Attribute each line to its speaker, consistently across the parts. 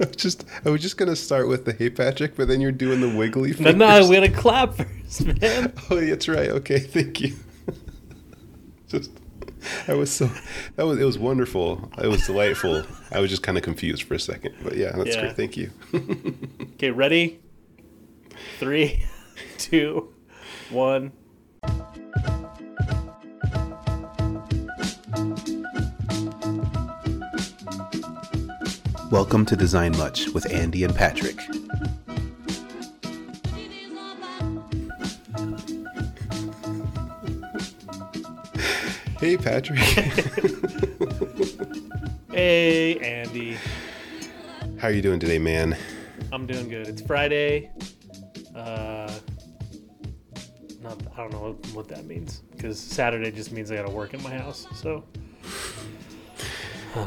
Speaker 1: I was just I was just gonna start with the hey Patrick, but then you're doing the wiggly.
Speaker 2: No, no, we gotta clap first, man.
Speaker 1: Oh, that's right. Okay, thank you. just I was so that was it was wonderful. It was delightful. I was just kind of confused for a second, but yeah, that's
Speaker 2: Yeah.
Speaker 1: great. Thank you.
Speaker 2: Okay, ready? Three, two, one.
Speaker 1: Welcome to Design Much with Andy and Patrick. Hey Patrick.
Speaker 2: Hey, Andy.
Speaker 1: How are you doing today, man?
Speaker 2: I'm doing good. It's Friday. Uh, not, I don't know what, what that means because Saturday just means I gotta work in my house. So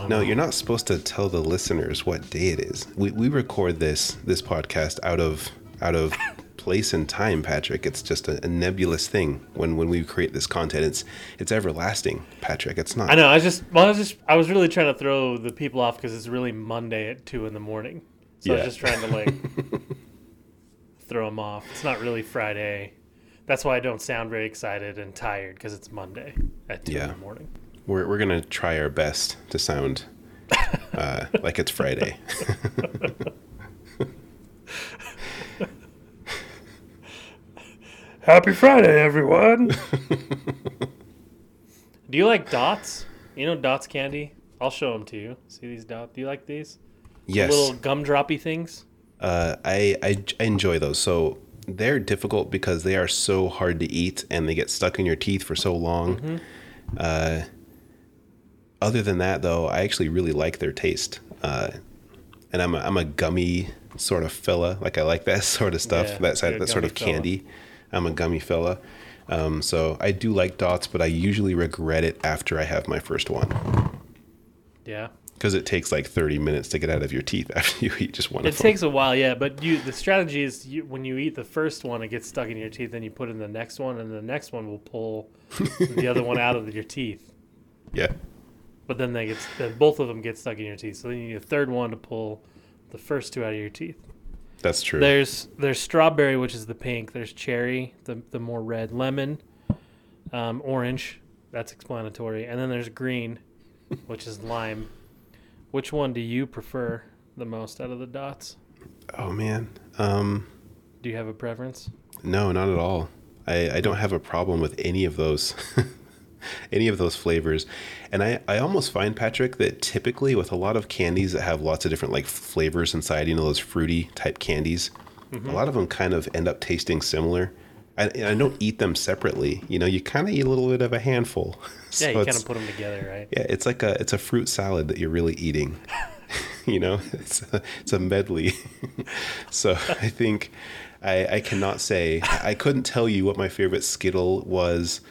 Speaker 1: No, you're not supposed to tell the listeners what day it is. We, we record this this podcast out of out of place and time, Patrick. It's just a, a nebulous thing when when we create this content. It's it's everlasting, Patrick. It's not.
Speaker 2: I know. I was just, well, I was just, I was really trying to throw the people off because it's really Monday at two in the morning. So I was just trying to like throw them off. It's not really Friday. That's why I don't sound very excited and tired because it's Monday at two in the morning.
Speaker 1: We're we're gonna try our best to sound uh, like it's Friday.
Speaker 2: Happy Friday, everyone. Do you like dots? You know dots candy? I'll show them to you. See these dots? Do you like these?
Speaker 1: yes.
Speaker 2: Little gumdroppy things?
Speaker 1: Uh, I, I I enjoy those. So they're difficult because they are so hard to eat and they get stuck in your teeth for so long. Uh, other than that, though, I actually really like their taste. Uh, and I'm a, I'm a gummy sort of fella. Like I like that sort of stuff.
Speaker 2: Yeah,
Speaker 1: that side, that sort of
Speaker 2: fella.
Speaker 1: candy. I'm a gummy fella. Um, so I do like dots, but I usually regret it after I have my first one
Speaker 2: Yeah.
Speaker 1: because it takes like 30 minutes to get out of your teeth after you eat just one.
Speaker 2: It takes a while, yeah, but you the strategy is you, when you eat the first one, it gets stuck in your teeth, then you put in the next one, and the next one will pull the other one out of your teeth.
Speaker 1: yeah.
Speaker 2: But then they get then both of them get stuck in your teeth, so then you need a third one to pull the first two out of your teeth.
Speaker 1: That's true.
Speaker 2: There's there's strawberry, which is the pink. There's cherry, the the more red. Lemon, um, orange. That's explanatory. And then there's green, which is lime. Which one do you prefer the most out of the dots?
Speaker 1: Oh man. Um
Speaker 2: Do you have a preference?
Speaker 1: no, not at all. I, I don't have a problem with any of those any of those flavors. And I, I almost find Patrick that typically with a lot of candies that have lots of different like flavors inside, you know, those fruity type candies,
Speaker 2: Mm-hmm.
Speaker 1: a lot of them kind of end up tasting similar. I, and I don't eat them separately. You know, you kind of eat a little bit of a handful. So
Speaker 2: Yeah, you kind of put them together, right?
Speaker 1: Yeah, it's like a it's a fruit salad that you're really eating. you know, it's a, it's a medley. so I think I I cannot say I couldn't tell you what my favorite Skittle was.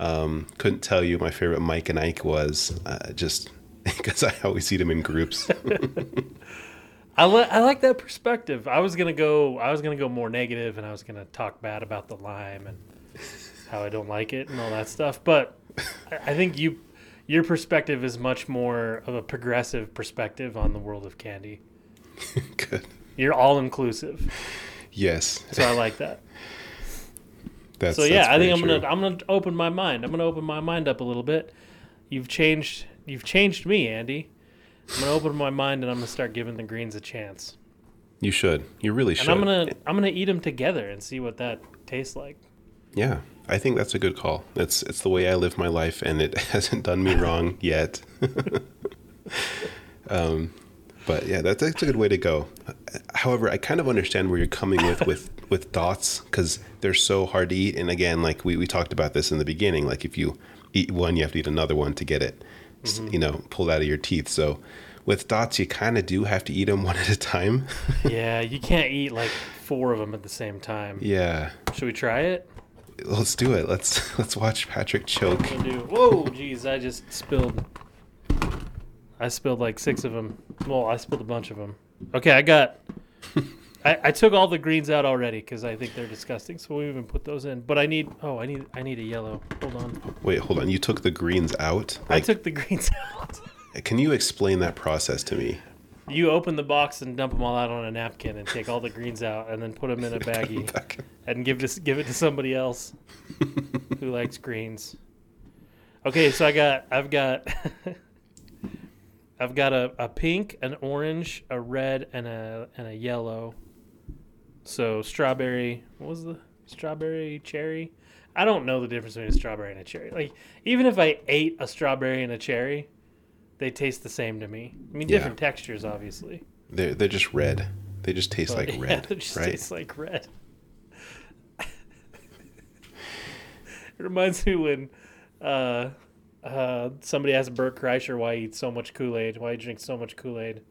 Speaker 1: Um, couldn't tell you my favorite Mike and Ike was. Uh, just because I always eat them in groups.
Speaker 2: I, li- I like that perspective. I was gonna go. I was gonna go more negative, and I was gonna talk bad about the lime and how I don't like it and all that stuff. But I, I think you, your perspective is much more of a progressive perspective on the world of candy.
Speaker 1: Good.
Speaker 2: You're all inclusive,
Speaker 1: Yes.
Speaker 2: so I like that.
Speaker 1: That's,
Speaker 2: so yeah, I think I'm gonna
Speaker 1: true.
Speaker 2: I'm gonna open my mind. I'm gonna open my mind up a little bit. You've changed. You've changed me, Andy. I'm gonna open my mind and I'm gonna start giving the greens a chance.
Speaker 1: You should. You really should.
Speaker 2: And I'm gonna I'm gonna eat them together and see what that tastes like.
Speaker 1: Yeah, I think that's a good call. It's it's the way I live my life, and it hasn't done me wrong yet. um, but yeah, that's, that's a good way to go. However, I kind of understand where you're coming with with with dots because they're so hard to eat. And again, like we we talked about this in the beginning, like if you eat one, you have to eat another one to get it,
Speaker 2: Mm-hmm.
Speaker 1: you know, pulled out of your teeth. So. With dots, you kind of do have to eat them one at a time.
Speaker 2: yeah, you can't eat like four of them at the same time.
Speaker 1: yeah,
Speaker 2: Should we try it?
Speaker 1: let's do it. Let's let's watch Patrick choke.
Speaker 2: Whoa, jeez, I just spilled. I spilled like six of them. Well, I spilled a bunch of them. Okay, I got. I, I took all the greens out already because I think they're disgusting. So we even put those in. But I need. Oh, I need. I need a yellow. Hold on.
Speaker 1: Wait, hold on. You took the greens out?
Speaker 2: I
Speaker 1: Like,
Speaker 2: took the greens out.
Speaker 1: can you explain that process to me?
Speaker 2: You open the box and dump them all out on a napkin and take all the greens out and then put them in a baggie and give this give it to somebody else who likes greens. Okay, so I got I've got I've got a, a pink, an orange, a red, and a and a yellow. So strawberry. What was the strawberry cherry? I don't know the difference between a strawberry and a cherry. Like even if I ate a strawberry and a cherry, they taste the same to me. I mean,
Speaker 1: Yeah.
Speaker 2: different textures, obviously.
Speaker 1: They're they're just red. They just taste
Speaker 2: but
Speaker 1: like
Speaker 2: yeah,
Speaker 1: red,
Speaker 2: they just
Speaker 1: right?
Speaker 2: taste like red. it reminds me when uh, uh, somebody asked Bert Kreischer why he eats so much Kool Aid, why he drinks so much Kool Aid.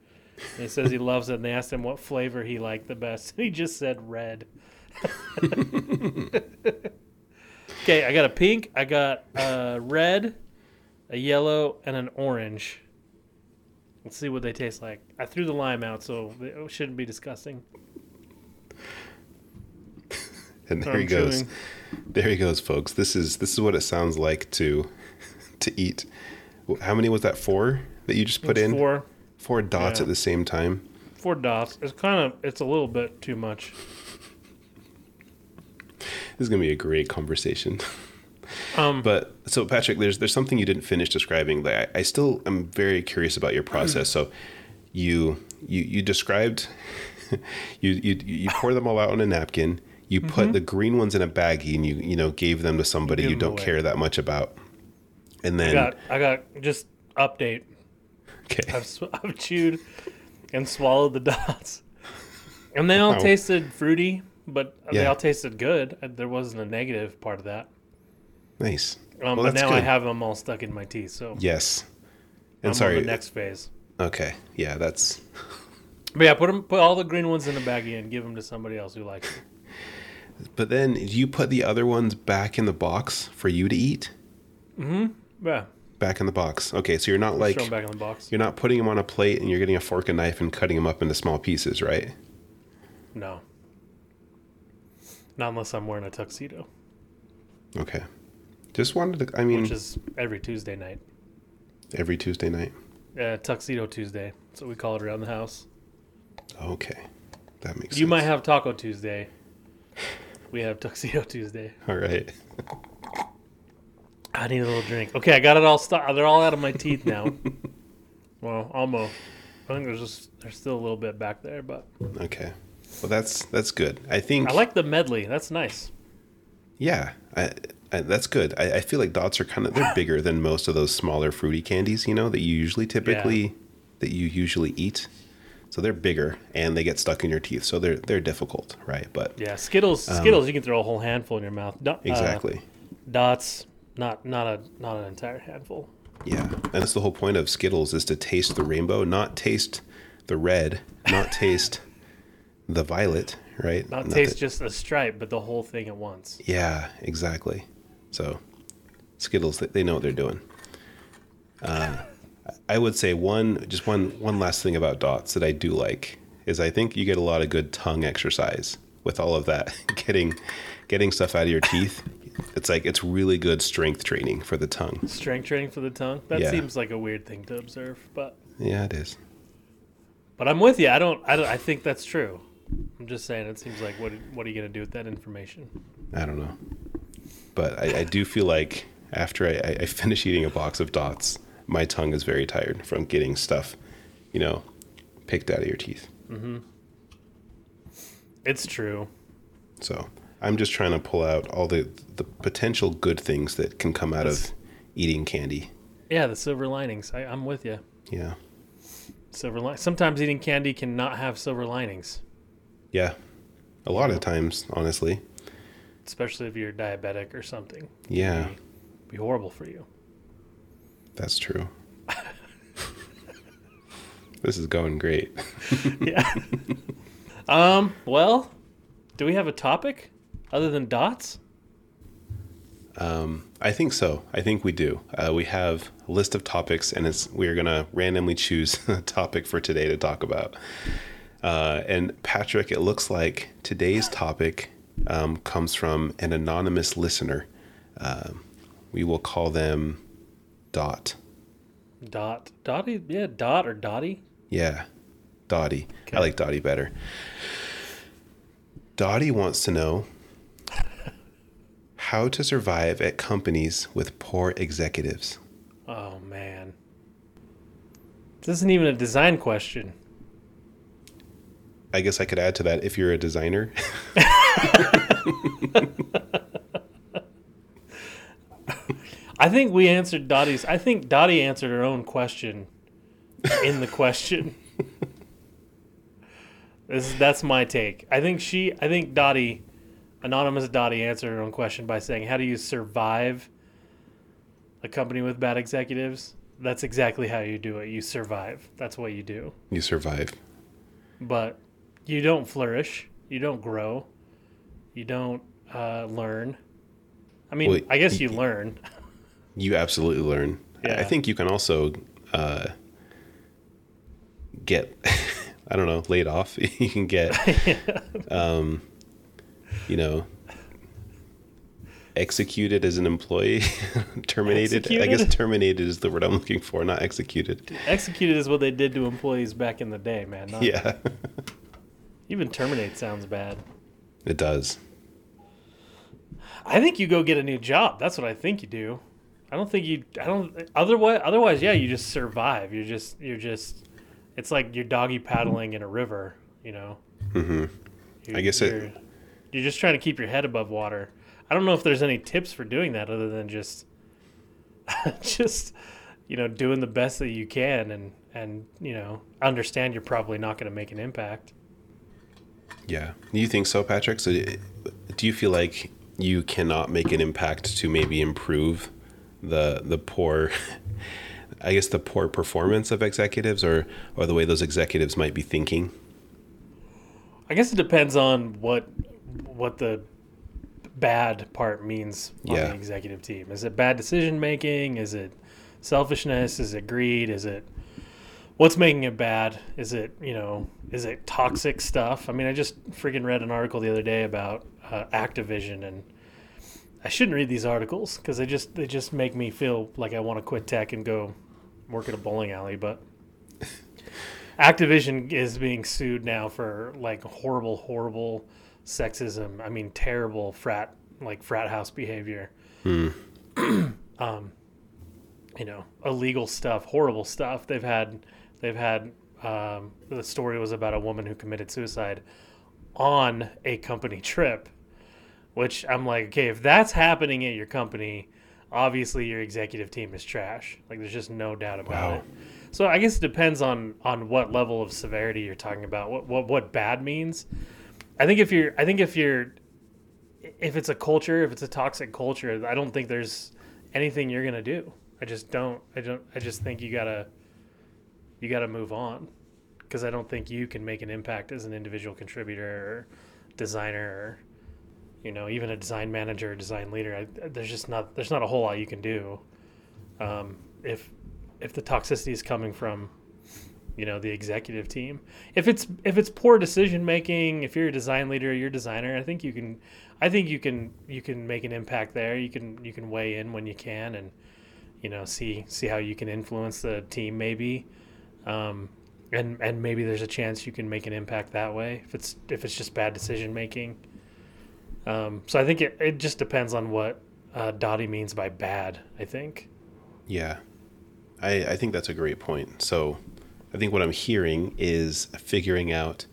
Speaker 2: And he says he loves it, and they asked him what flavor he liked the best. And he just said red. okay, I got a pink, I got a red, a yellow, and an orange. Let's see what they taste like. I threw the lime out, so it shouldn't be disgusting.
Speaker 1: And there
Speaker 2: I'm
Speaker 1: he goes.
Speaker 2: chewing.
Speaker 1: There he goes, folks. This is this is what it sounds like to to eat. How many was that? Four that you just put in?
Speaker 2: four
Speaker 1: Four dots
Speaker 2: Yeah.
Speaker 1: at the same time.
Speaker 2: four dots. It's kind of it's a little bit too much.
Speaker 1: This is gonna be a great conversation.
Speaker 2: Um,
Speaker 1: But so Patrick, there's there's something you didn't finish describing that I, I still am very curious about your process. So you you you described you you you pour them all out on a napkin. You put the green ones in a baggie and you you know gave them to somebody
Speaker 2: Give
Speaker 1: you don't
Speaker 2: away.
Speaker 1: care that much about. And
Speaker 2: I
Speaker 1: then
Speaker 2: got I got just update.
Speaker 1: Okay,
Speaker 2: I've sw- I've chewed and swallowed the dots, and they all
Speaker 1: Wow.
Speaker 2: tasted fruity, but they
Speaker 1: Yeah.
Speaker 2: all tasted good. Uh, There wasn't a negative part of that.
Speaker 1: nice.
Speaker 2: Um,
Speaker 1: Well,
Speaker 2: but
Speaker 1: that's
Speaker 2: now I
Speaker 1: good.
Speaker 2: have them all stuck in my teeth, so
Speaker 1: Yes.
Speaker 2: I'm
Speaker 1: And sorry.
Speaker 2: on the next phase.
Speaker 1: Okay. Yeah, that's
Speaker 2: But yeah, put them, put all the green ones in a baggie and give them to somebody else who likes them.
Speaker 1: But then you put the other ones back in the box for you to eat? Mm hmm.
Speaker 2: Yeah,
Speaker 1: Back in the box. Okay, so you're not like
Speaker 2: throw them back in the box.
Speaker 1: you're not putting them on a plate and you're getting a fork and knife and cutting them up into small pieces, right?
Speaker 2: No, not unless I'm wearing a tuxedo,
Speaker 1: Okay. Just wanted to I mean
Speaker 2: which is every Tuesday night.
Speaker 1: every Tuesday night.
Speaker 2: Uh, tuxedo Tuesday. That's what we call it around the house.
Speaker 1: Okay. That makes
Speaker 2: You
Speaker 1: sense.
Speaker 2: might have Taco Tuesday. We have Tuxedo Tuesday.
Speaker 1: All right.
Speaker 2: I need a little drink. Okay, I got it all. St- they're all out of my teeth now. well, almost. I think there's just there's still a little bit back there, but
Speaker 1: Okay. Well, that's that's good. I think
Speaker 2: I like the medley. That's nice.
Speaker 1: yeah, I, I, that's good. I, I feel like dots are kind of they're bigger than most of those smaller fruity candies, you know, that you usually typically that you usually eat. So they're bigger and they get stuck in your teeth. So they're they're difficult, right? But
Speaker 2: Yeah, Skittles. Skittles, you can throw a whole handful in your mouth. Do- uh,
Speaker 1: Um, exactly.
Speaker 2: dots, not not a not an entire handful.
Speaker 1: Yeah, and that's the whole point of Skittles is to taste the rainbow, not taste the red, not taste the violet, right?
Speaker 2: Not
Speaker 1: the-
Speaker 2: taste just a stripe, but the whole thing at once.
Speaker 1: yeah, exactly. So Skittles, they, they know what they're doing. Uh, I would say one, just one, one last thing about dots that I do like is I think you get a lot of good tongue exercise with all of that, getting, getting stuff out of your teeth. It's like it's really good strength training for the tongue.
Speaker 2: Strength training for the tongue. That
Speaker 1: Yeah.
Speaker 2: seems like a weird thing to observe, but
Speaker 1: Yeah, it is.
Speaker 2: but I'm with you. I don't. I don't. I think that's true. I'm just saying. It seems like what what are you gonna do with that information?
Speaker 1: I don't know. But I, I do feel like after I, I- I finish eating a box of dots, my tongue is very tired from getting stuff, you know, picked out of your teeth. Mm-hmm.
Speaker 2: It's true.
Speaker 1: So I'm just trying to pull out all the, the potential good things that can come out
Speaker 2: That's-
Speaker 1: of eating candy.
Speaker 2: Yeah, the silver linings. I, I'm with you.
Speaker 1: Yeah.
Speaker 2: Silver line. Sometimes eating candy can not have silver linings,
Speaker 1: Yeah. A lot of times, honestly.
Speaker 2: especially if you're diabetic or something.
Speaker 1: Yeah,
Speaker 2: Be, be horrible for you.
Speaker 1: that's true. this is going great.
Speaker 2: yeah. um. Well, do we have a topic other than dots?
Speaker 1: Um, I think so. I think we do. Uh, we have a list of topics, and it's we're gonna randomly choose a topic for today to talk about. Uh, and Patrick, it looks like today's topic um, comes from an anonymous listener. Um we will call them Dot.
Speaker 2: Dot. Dotty. Yeah. Dot or Dotty.
Speaker 1: Yeah, Dottie.
Speaker 2: Okay.
Speaker 1: I like Dottie better. Dottie wants to know how to survive at companies with poor executives.
Speaker 2: Oh man. This isn't even a design question.
Speaker 1: I guess I could add to that if you're a designer.
Speaker 2: I think we answered Dottie's. I think Dottie answered her own question in the question. this, that's my take. I think she. I think Dottie, anonymous Dottie, answered her own question by saying, "How do you survive a company with bad executives?" That's exactly how you do it. You survive. That's what you do.
Speaker 1: You survive.
Speaker 2: But you don't flourish. You don't grow. You don't uh, learn. I mean,
Speaker 1: Well,
Speaker 2: I guess
Speaker 1: y-
Speaker 2: you learn.
Speaker 1: You absolutely learn. I- I think you can also uh, get, I don't know, laid off. you can get, um, you know, executed as an employee, terminated. I guess terminated is the word I'm looking for, not executed.
Speaker 2: Executed is what they did to employees back in the day, man. Not,
Speaker 1: Yeah,
Speaker 2: Even terminate sounds bad.
Speaker 1: it does.
Speaker 2: I think you go get a new job. That's what I think you do. I don't think you. I don't. Otherwise, otherwise, yeah, you just survive. You're just. You're just. It's like you're doggy paddling in a river. You know. Mm-hmm.
Speaker 1: I guess it-
Speaker 2: you're, just trying to keep your head above water. I don't know if there's any tips for doing that other than just, just, you know, doing the best that you can and and you know understand you're probably not going to make an impact.
Speaker 1: Yeah. Do you think so, Patrick? So, do you feel like you cannot make an impact to maybe improve the the poor, I guess the poor performance of executives, or or the way those executives might be thinking?
Speaker 2: I guess it depends on what what the bad part means on
Speaker 1: Yeah.
Speaker 2: the executive team. Is it bad decision making? Is it selfishness? Is it greed? Is it what's making it bad? Is it you know is it toxic stuff? I mean, I just freaking read an article the other day about uh, Activision, and I shouldn't read these articles because they just they just make me feel like I want to quit tech and go work at a bowling alley, but. Activision is being sued now for like horrible, horrible sexism. I mean, terrible frat like frat house behavior. um, you know, illegal stuff, horrible stuff. They've had, they've had. Um, the story was about a woman who committed suicide on a company trip, which I'm like, okay, if that's happening at your company, obviously your executive team is trash. Like, there's just no doubt about
Speaker 1: Wow.
Speaker 2: it. So I guess it depends on on what level of severity you're talking about. What what what bad means. I think if you're I think if you're if it's a culture, if it's a toxic culture, I don't think there's anything you're gonna do. I just don't. I don't. I just think you gotta you gotta move on because I don't think you can make an impact as an individual contributor or designer or you know even a design manager or design leader. I, there's just not there's not a whole lot you can do um, if if the toxicity is coming from you know the executive team. If it's if it's poor decision making if you're a design leader you're a designer i think you can i think you can you can make an impact there. You can you can weigh in when you can and you know see see how you can influence the team maybe. Um, and and maybe there's a chance you can make an impact that way if it's if it's just bad decision making. Um, so i think it, it just depends on what uh, dottie means by bad i think.
Speaker 1: Yeah, I, I think that's a great point. So, I think what I'm hearing is figuring out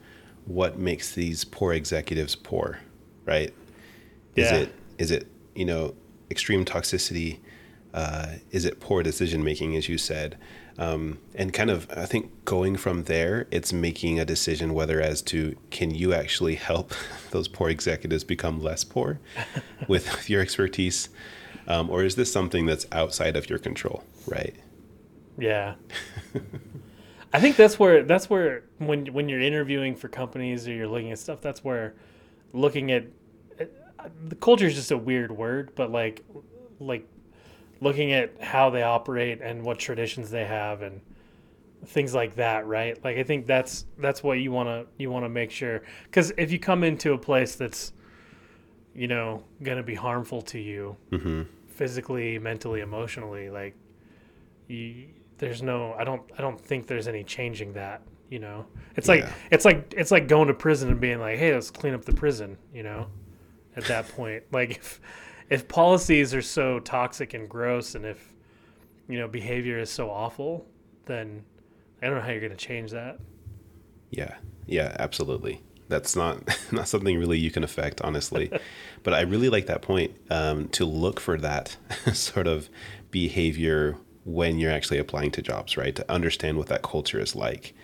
Speaker 1: what makes these poor executives poor, right? Is
Speaker 2: Yeah.
Speaker 1: it is it you know extreme toxicity? Uh, is it poor decision making, as you said? Um, and kind of, I think going from there, it's making a decision whether as to can you actually help those poor executives become less poor with, with your expertise, um, or is this something that's outside of your control, right?
Speaker 2: Yeah. I think that's where that's where when when you're interviewing for companies or you're looking at stuff, that's where looking at the culture is just a weird word, but like like looking at how they operate and what traditions they have and things like that, right? Like I think that's that's what you want to you want to make sure cuz if you come into a place that's you know going to be harmful to you
Speaker 1: hmm
Speaker 2: physically, mentally, emotionally, like you, there's no I don't I don't think there's any changing that You know, it's like
Speaker 1: Yeah.
Speaker 2: it's like it's like going to prison and being like, hey, let's clean up the prison. You know, at that point, like if if policies are so toxic and gross, and if you know behavior is so awful, then I don't know how you're going to change that.
Speaker 1: Yeah, yeah, absolutely. That's not not something really you can affect, honestly. but I really like that point um, to look for that sort of behavior when you're actually applying to jobs, right? To understand what that culture is like.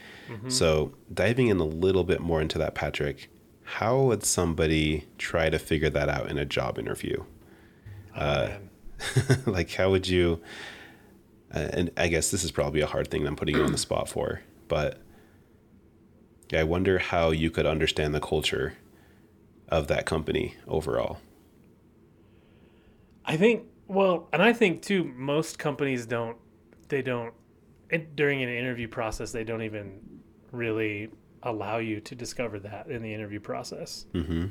Speaker 1: So diving in a little bit more into that, Patrick, how would somebody try to figure that out in a job interview?
Speaker 2: Oh, man.
Speaker 1: like, how would you? Uh, and I guess this is probably a hard thing I'm putting you on the spot for, but yeah, I wonder how you could understand the culture of that company overall.
Speaker 2: I think well, and I think too most companies don't they don't it, during an interview process they don't even really allow you to discover that in the interview process.
Speaker 1: hmm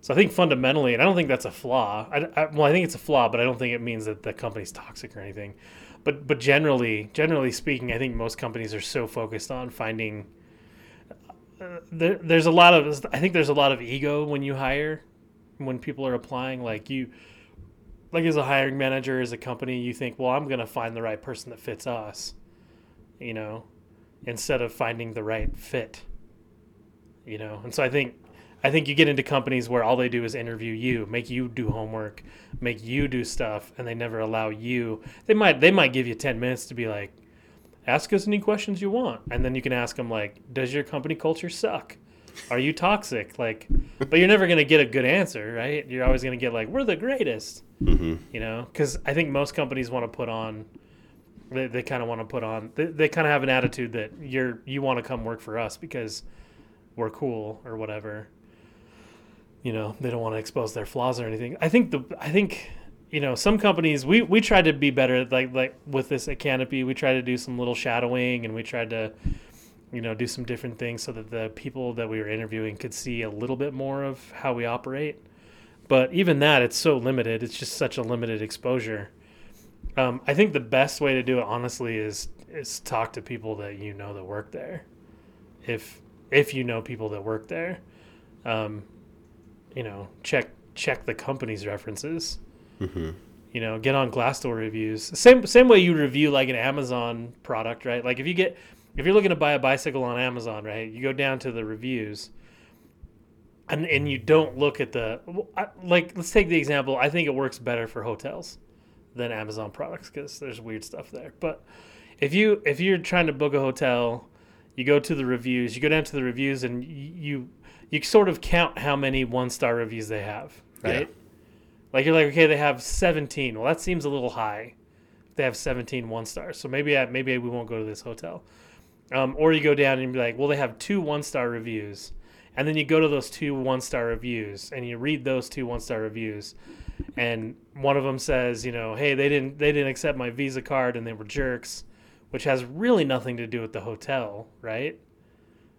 Speaker 2: So I think fundamentally, and I don't think that's a flaw. I, I, well, I think it's a flaw, but I don't think it means that the company's toxic or anything. But but generally, generally speaking, I think most companies are so focused on finding. Uh, there, there's a lot of I think there's a lot of ego when you hire, when people are applying. Like you, like as a hiring manager, as a company, you think, well, I'm gonna find the right person that fits us, you know, instead of finding the right fit. You know, and so I think I think you get into companies where all they do is interview you, make you do homework, make you do stuff, and they never allow you. They might they might give you ten minutes to be like, ask us any questions you want, and then you can ask them like, does your company culture suck? Are you toxic? Like, but you're never gonna get a good answer, right? You're always gonna get like, we're the greatest,
Speaker 1: hmm
Speaker 2: you know? Because I think most companies want to put on. They, they kind of want to put on. They, they kind of have an attitude that you're you want to come work for us because we're cool or whatever you know they don't want to expose their flaws or anything i think the i think you know some companies we we tried to be better like like with this at canopy we tried to do some little shadowing and we tried to you know do some different things so that the people that we were interviewing could see a little bit more of how we operate but even that it's so limited. It's just such a limited exposure. Um, i think the best way to do it honestly is is talk to people that you know that work there. If if you know people that work there um, you know check check the company's references.
Speaker 1: Hmm
Speaker 2: you know get on glassdoor reviews. Same same way you review like an amazon product right? Like if you get if you're looking to buy a bicycle on amazon right you go down to the reviews and and you don't look at the like let's take the example i think it works better for hotels than amazon products because there's weird stuff there. But if you if you're trying to book a hotel you go to the reviews you go down to the reviews and you you sort of count how many one star reviews they have right?
Speaker 1: Yeah.
Speaker 2: like you're like okay they have 17 well that seems a little high they have 17 one stars so maybe I, maybe we won't go to this hotel. Um, or you go down and be like well they have two one star reviews and then you go to those two one star reviews and you read those two one star reviews and one of them says you know hey they didn't they didn't accept my visa card and they were jerks which has really nothing to do with the hotel right?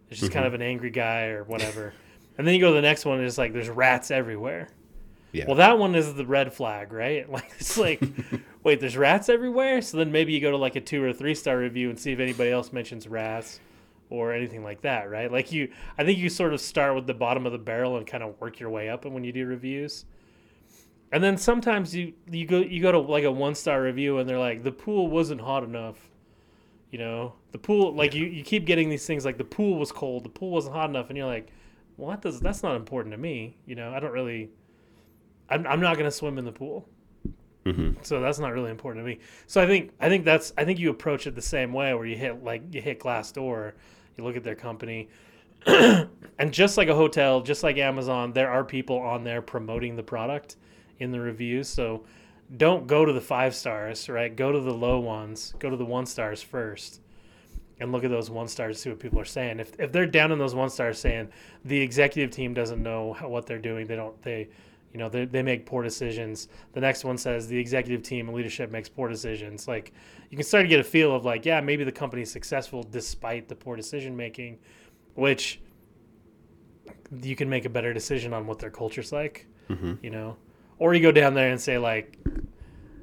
Speaker 2: It's just kind mm-hmm. of an angry guy or whatever. And then you go to the next one and it's like there's rats everywhere.
Speaker 1: Yeah.
Speaker 2: well that one is the red flag right? Like it's like wait there's rats everywhere? So then maybe you go to like a two or three star review and see if anybody else mentions rats or anything like that right? Like you i think you sort of start with the bottom of the barrel and kind of work your way up And when you do reviews. And then sometimes you you go you go to like a one star review and they're like the pool wasn't hot enough you know? The pool like you, you keep getting these things like the pool was cold the pool wasn't hot enough and you're like well that does that's not important to me you know? I don't really i'm, I'm not going to swim in the pool.
Speaker 1: Hmm
Speaker 2: so that's not really important to me. So i think i think that's i think you approach it the same way where you hit like you hit Glassdoor you look at their company. And just like a hotel just like amazon there are people on there promoting the product in the reviews. So don't go to the five stars right? Go to the low ones. Go to the one stars first and look at those one stars see what people are saying. If, if they're down in those one stars saying the executive team doesn't know how, what they're doing they don't they you know they, they make poor decisions. The next one says the executive team and leadership makes poor decisions. Like you can start to get a feel of like yeah maybe the company's successful despite the poor decision making which you can make a better decision on what their culture's like
Speaker 1: hmm
Speaker 2: you know or you go down there and say like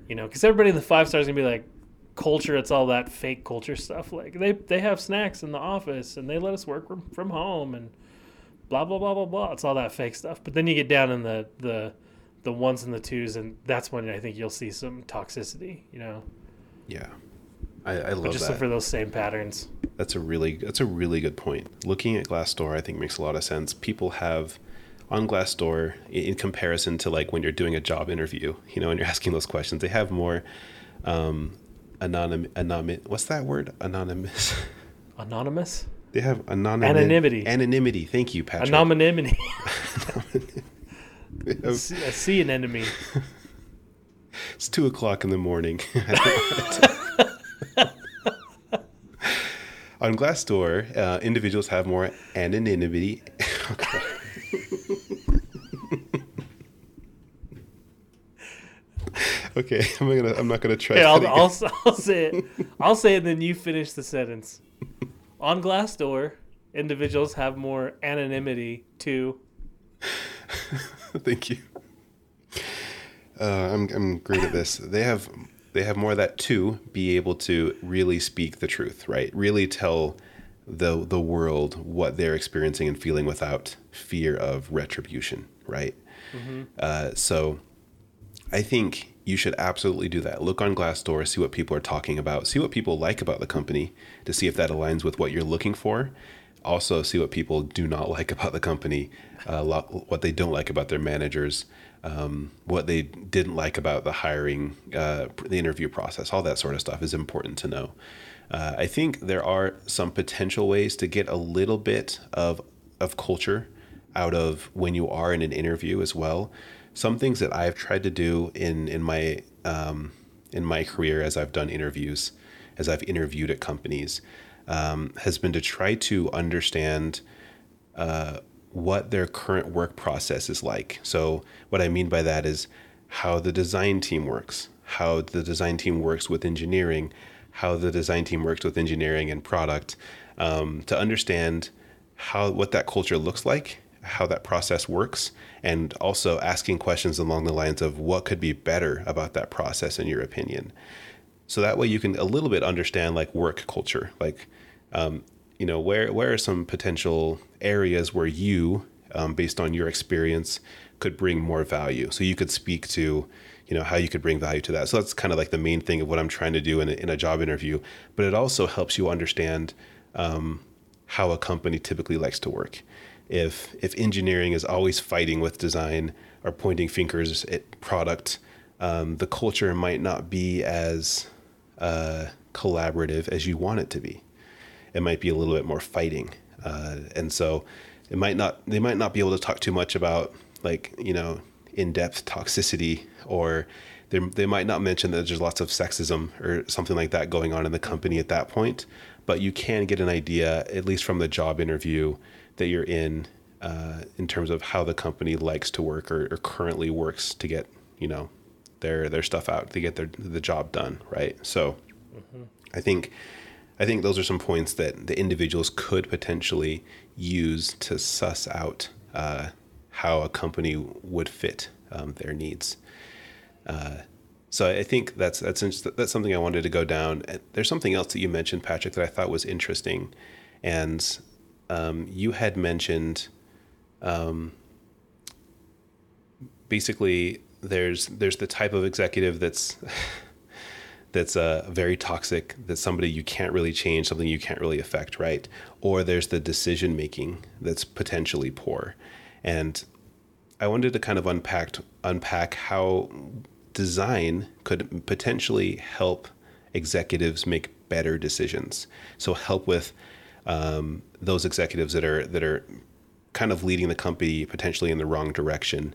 Speaker 2: you know because everybody in the five stars gonna be like culture. It's all that fake culture stuff. Like they they have snacks in the office and they let us work from, from home and blah blah blah blah blah. It's all that fake stuff. But then you get down in the the the ones and the twos, and that's when I think you'll see some toxicity. You know,
Speaker 1: Yeah. I, I
Speaker 2: but
Speaker 1: love
Speaker 2: just
Speaker 1: that.
Speaker 2: look for those same patterns.
Speaker 1: That's a really that's a really good point. Looking at Glassdoor, I think makes a lot of sense. People have on Glassdoor, in comparison to like when you're doing a job interview, you know, and you're asking those questions, they have more um, anonym, anonymous. What's that word? Anonymous.
Speaker 2: Anonymous,
Speaker 1: They have anonymity.
Speaker 2: Anonymity.
Speaker 1: Anonymity. Thank you, Patrick.
Speaker 2: anonymity.
Speaker 1: Have-
Speaker 2: see, I see an enemy.
Speaker 1: It's two o'clock in the morning. On Glassdoor, uh, individuals have more anonymity. okay, I'm gonna. I'm not gonna try. That
Speaker 2: I'll. I'll, I'll say it. I'll say it, and then you finish the sentence. On Glassdoor, individuals have more anonymity too.
Speaker 1: Thank you. Uh, I'm I'm great at this. They have they have more of that to be able to really speak the truth, right? Really tell the the world what they're experiencing and feeling without fear of retribution, right? Uh, so I think you should absolutely do that. Look on Glassdoor, see what people are talking about, see what people like about the company to see if that aligns with what you're looking for. Also, see what people do not like about the company, uh, what they don't like about their managers, um, what they didn't like about the hiring, uh, the interview process, all that sort of stuff is important to know. Uh, I think there are some potential ways to get a little bit of of culture out of when you are in an interview as well. Some things that I've tried to do in in my um, in my career as I've done interviews, as I've interviewed at companies, um, has been to try to understand uh, what their current work process is like. So what I mean by that is how the design team works, how the design team works with engineering, how the design team works with engineering and product, um, to understand how what that culture looks like, how that process works, and also asking questions along the lines of what could be better about that process in your opinion. So that way you can a little bit understand like work culture, like um, you know where where are some potential areas where you, um, based on your experience, could bring more value. So you could speak to you know how you could bring value to that. So that's kind of like the main thing of what I'm trying to do in a, in a job interview. But it also helps you understand um, how a company typically likes to work. If if engineering is always fighting with design or pointing fingers at product, um, the culture might not be as uh, collaborative as you want it to be. It might be a little bit more fighting, uh, and so it might not. They might not be able to talk too much about like you know in-depth toxicity, or they they might not mention that there's lots of sexism or something like that going on in the company at that point. But you can get an idea, at least from the job interview that you're in, uh, in terms of how the company likes to work or, or currently works to get you know their their stuff out to get their the job done right so i think i think those are some points that the individuals could potentially use to suss out uh, how a company would fit um, their needs. Uh, so i think that's that's that's something i wanted to go down. There's something else that you mentioned patrick that i thought was interesting. And um, you had mentioned basically there's there's the type of executive that's that's uh, very toxic that's somebody you can't really change something you can't really affect right? Or there's the decision making that's potentially poor. And i wanted to kind of unpack unpack how design could potentially help executives make better decisions. So help with um, those executives that are that are kind of leading the company potentially in the wrong direction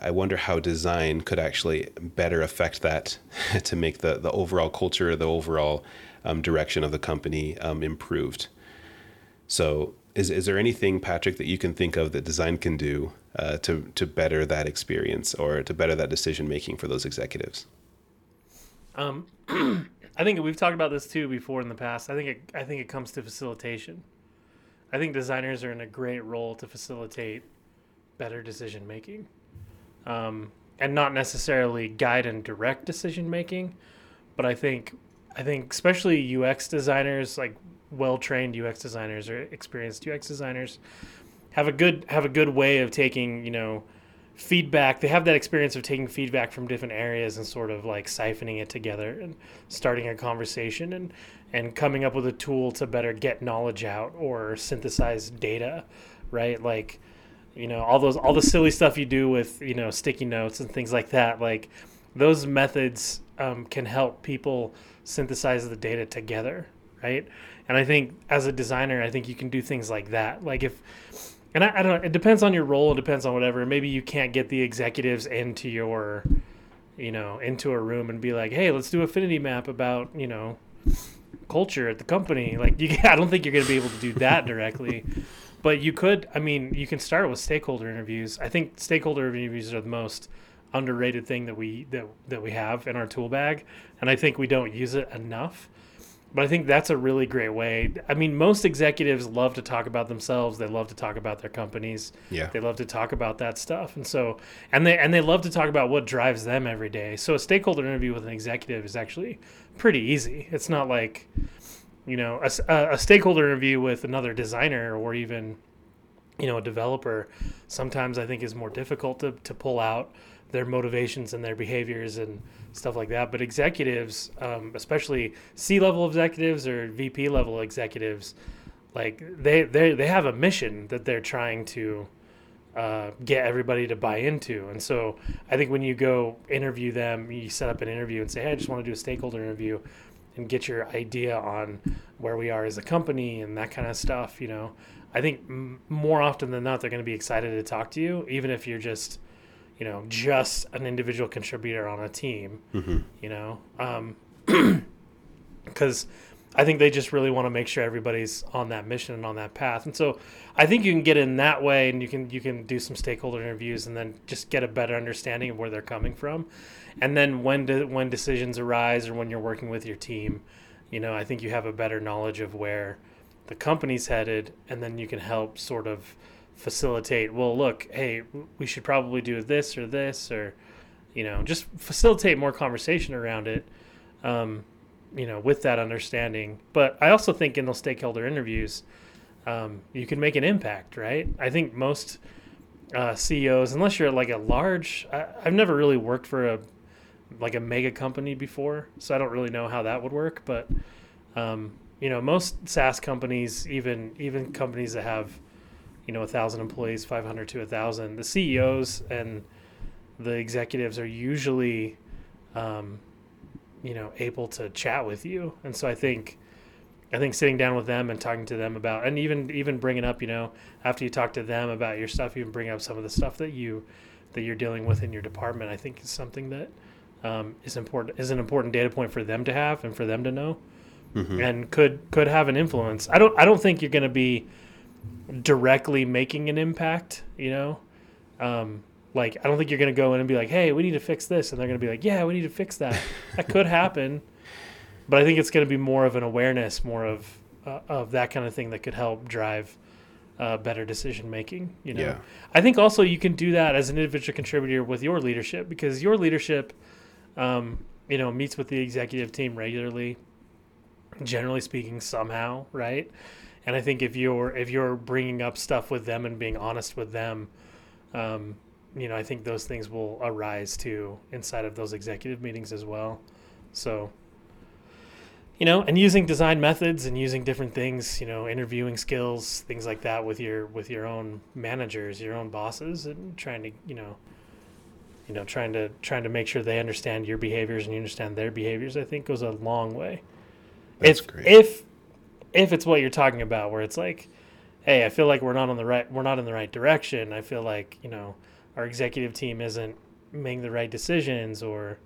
Speaker 1: I wonder how design could actually better affect that to make the, the overall culture, or the overall um, direction of the company um, improved. So, is, is there anything, Patrick, that you can think of that design can do uh, to, to better that experience or to better that decision making for those executives?
Speaker 2: Um, I think we've talked about this too before in the past. I think it, I think it comes to facilitation. I think designers are in a great role to facilitate better decision making, um, and not necessarily guide and direct decision making, but I think I think especially UX designers, like well trained UX designers or experienced UX designers, have a good have a good way of taking you know feedback. They have that experience of taking feedback from different areas and sort of like siphoning it together and starting a conversation and and coming up with a tool to better get knowledge out or synthesize data, right? Like you know all those all the silly stuff you do with you know sticky notes and things like that like those methods um, can help people synthesize the data together right? And i think as a designer i think you can do things like that. Like if and I, I don't know it depends on your role it depends on whatever. Maybe you can't get the executives into your you know into a room and be like hey let's do affinity map about you know culture at the company. Like you i don't think you're going to be able to do that directly but you could i mean you can start with stakeholder interviews. I think stakeholder interviews are the most underrated thing that we that, that we have in our tool bag and i think we don't use it enough. But i think that's a really great way. I mean most executives love to talk about themselves. They love to talk about their companies.
Speaker 1: Yeah.
Speaker 2: they love to talk about that stuff. And so and they and they love to talk about what drives them every day. So a stakeholder interview with an executive is actually pretty easy. It's not like you know a, a stakeholder interview with another designer or even you know a developer sometimes i think is more difficult to, to pull out their motivations and their behaviors and stuff like that but executives um, especially c level executives or vp level executives like they they they have a mission that they're trying to uh, get everybody to buy into. And so I think when you go interview them, you set up an interview and say, "Hey, I just want to do a stakeholder interview," and get your idea on where we are as a company and that kind of stuff. You know, I think m- more often than not, they're going to be excited to talk to you, even if you're just, you know, just an individual contributor on a team.
Speaker 1: hmm
Speaker 2: You know, because I think they just really want to make sure everybody's on that mission and on that path. And so I think you can get in that way, and you can you can do some stakeholder interviews, and then just get a better understanding of where they're coming from. And then when de- when decisions arise or when you're working with your team, you know, I think you have a better knowledge of where the company's headed, and then you can help sort of facilitate. Well, look, hey, we should probably do this or this or you know, just facilitate more conversation around it. Um, you know, with that understanding. But I also think in those stakeholder interviews, um, you can make an impact, right? I think most uh, CEOs, unless you're like a large, I, I've never really worked for a like a mega company before, so I don't really know how that would work. But um, you know, most SaaS companies, even even companies that have you know a thousand employees, five hundred to a thousand, the CEOs and the executives are usually um, you know able to chat with you. And so i think i think sitting down with them and talking to them about and even even bringing up you know after you talk to them about your stuff you can bring up some of the stuff that you that you're dealing with in your department i think is something that um, is important is an important data point for them to have and for them to know.
Speaker 1: Hmm
Speaker 2: and could could have an influence. I don't i don't think you're going to be directly making an impact you know? Um, like i don't think you're going to go in and be like hey we need to fix this and they're going to be like yeah we need to fix that. That could happen but i think it's going to be more of an awareness more of uh, of that kind of thing that could help drive uh, better decision making you know?
Speaker 1: Yeah.
Speaker 2: i think also you can do that as an individual contributor with your leadership because your leadership um, you know meets with the executive team regularly generally speaking somehow right? And i think if you're if you're bringing up stuff with them and being honest with them um, you know i think those things will arise too inside of those executive meetings as well so you know and using design methods and using different things you know interviewing skills things like that with your with your own managers your own bosses and trying to you know you know trying to trying to make sure they understand your behaviors and you understand their behaviors i think goes a long way
Speaker 1: That's
Speaker 2: if
Speaker 1: great.
Speaker 2: if if it's what you're talking about where it's like hey i feel like we're not on the right we're not in the right direction i feel like you know our executive team isn't making the right decisions or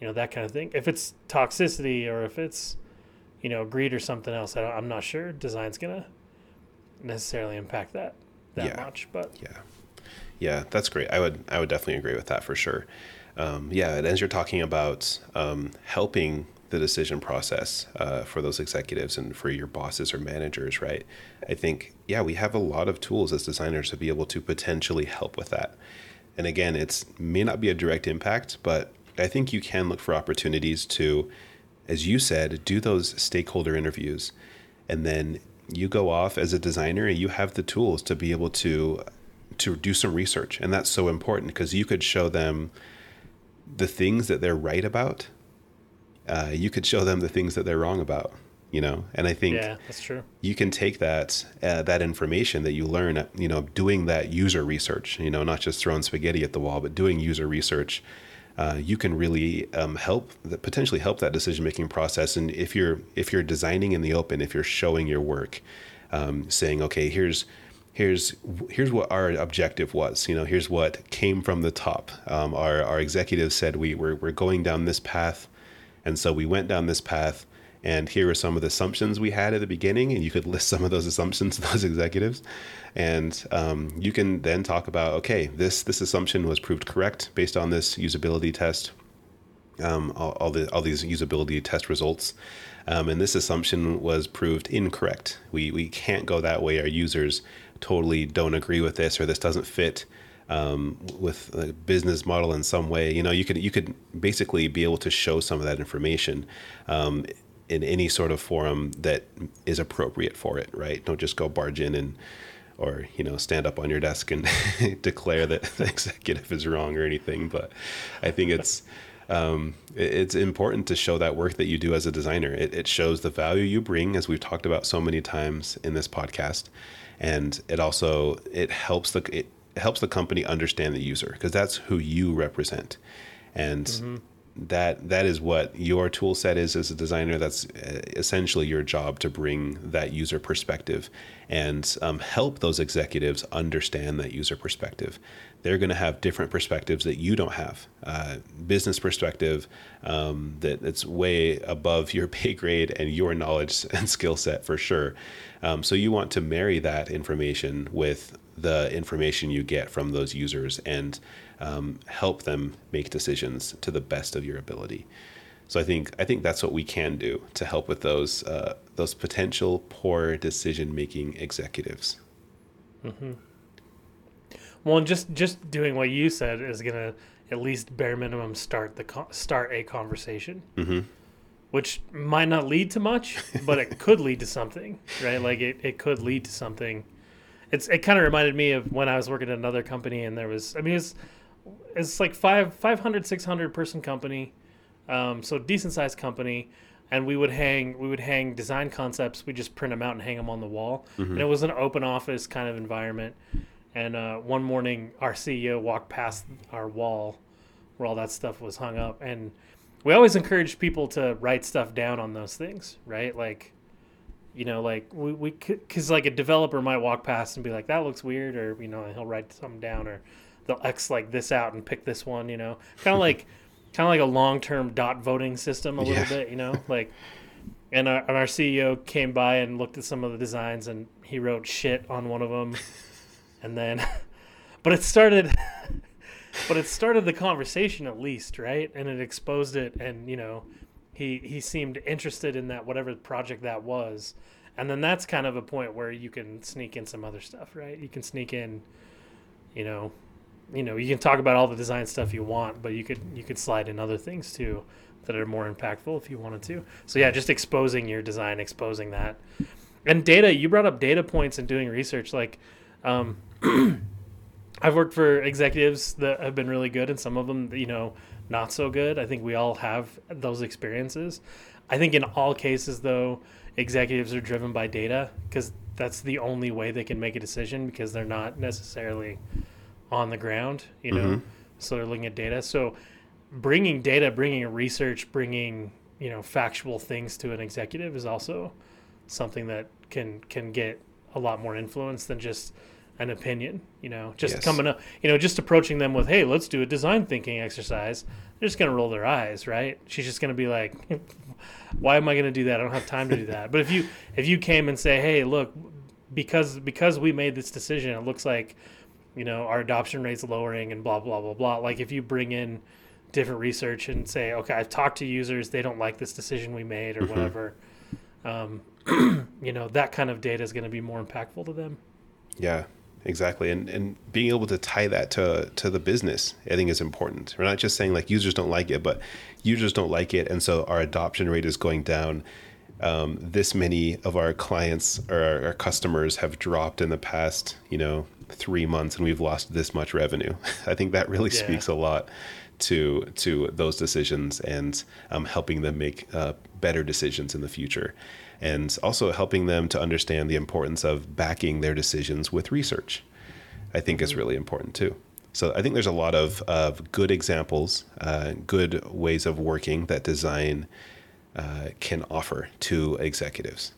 Speaker 2: you know that kind of thing if it's toxicity or if it's you know greed or something else I don't, i'm not sure design's gonna necessarily impact that that
Speaker 1: Yeah.
Speaker 2: much but
Speaker 1: Yeah, yeah, that's great. I would I would definitely agree with that for sure. Um, yeah, and as you're talking about um, helping the decision process uh, for those executives and for your bosses or managers, right? I think yeah, we have a lot of tools as designers to be able to potentially help with that. And again, it's may not be a direct impact, but I think you can look for opportunities to as you said, do those stakeholder interviews, and then you go off as a designer and you have the tools to be able to to do some research, and that's so important because you could show them the things that they're right about. Uh, you could show them the things that they're wrong about you know? And i think
Speaker 2: yeah that's true.
Speaker 1: you can take that uh, that information that you learn you know doing that user research you know not just throwing spaghetti at the wall but doing user research uh, you can really um, help potentially help that decision making process. And if you're if you're designing in the open if you're showing your work um, saying okay here's here's here's what our objective was you know here's what came from the top. Um, our, our executives said we were, we're going down this path and so we went down this path and here are some of the assumptions we had at the beginning and you could list some of those assumptions to those executives. And um, you can then talk about okay this this assumption was proved correct based on this usability test um, all, all, the all these usability test results. Um, and this assumption was proved incorrect. We we can't go that way. Our users totally don't agree with this or this doesn't fit um, with a business model in some way. You know, you could you could basically be able to show some of that information um, in any sort of forum that is appropriate for it, right? Don't just go barge in and or you know stand up on your desk and declare that the executive is wrong or anything. But I think it's um, it's important to show that work that you do as a designer. It, it shows the value you bring, as we've talked about so many times in this podcast, and it also it helps the it helps the company understand the user because that's who you represent, and. Mm-hmm. that that is what your tool set is as a designer. That's uh, essentially your job to bring that user perspective and um, help those executives understand that user perspective. They're going to have different perspectives that you don't have. Uh, business perspective um, that it's way above your pay grade and your knowledge and skill set for sure. Um, so you want to marry that information with the information you get from those users and um, help them make decisions to the best of your ability. So I think I think that's what we can do to help with those uh, those potential poor decision making executives.
Speaker 2: Mm-hmm. Well, just just doing what you said is gonna at least bare minimum start the start a conversation, mm-hmm. which might not lead to much, but it could lead to something, right? Like it, it could lead to something. It's it kind of reminded me of when I was working at another company and there was I mean it's it's like five 500 600 person company um, so decent sized company and we would hang we would hang design concepts we just print them out and hang them on the wall. Mm-hmm. and it was an open office kind of environment. And uh, one morning our ceo walked past our wall where all that stuff was hung up. And we always encourage people to write stuff down on those things right? Like you know like we, we because like a developer might walk past and be like that looks weird or you know he'll write something down or they'll X like this out and pick this one, you know, kind of like kind of like a long term dot voting system a little yeah. bit, you know, like. And our, and our CEO came by and looked at some of the designs and he wrote shit on one of them, and then, but it started, but it started the conversation at least, right? And it exposed it, and you know, he he seemed interested in that whatever project that was, and then that's kind of a point where you can sneak in some other stuff, right? You can sneak in, you know, you know you can talk about all the design stuff you want but you could you could slide in other things too that are more impactful if you wanted to. So yeah just exposing your design exposing that. And data you brought up data points and doing research like um, i've worked for executives that have been really good and some of them you know not so good i think we all have those experiences i think in all cases though executives are driven by data because that's the only way they can make a decision because they're not necessarily on the ground, you know. Mm-hmm. So they're looking at data. So bringing data, bringing research, bringing you know factual things to an executive is also something that can can get a lot more influence than just an opinion. You know, just yes. coming up, you know, just approaching them with, "Hey, let's do a design thinking exercise." They're just gonna roll their eyes, right? She's just gonna be like, "Why am I gonna do that? I don't have time to do that." But if you if you came and say, "Hey, look, because because we made this decision, it looks like you know, our adoption rate's lowering and blah, blah, blah, blah. Like if you bring in different research and say, okay, I've talked to users, they don't like this decision we made or mm-hmm. whatever, um, you know, that kind of data is going to be more impactful to them.
Speaker 1: Yeah. Exactly. And and being able to tie that to to the business, I think is important. We're not just saying like users don't like it, but users don't like it, and so our adoption rate is going down. Um, this many of our clients or our, our customers have dropped in the past, you know, three months, and we've lost this much revenue. I think that really
Speaker 2: Yeah.
Speaker 1: speaks a lot to to those decisions and um, helping them make uh, better decisions in the future, and also helping them to understand the importance of backing their decisions with research. I think is really important too. So I think there's a lot of, of good examples, uh, good ways of working that design uh, can offer to executives.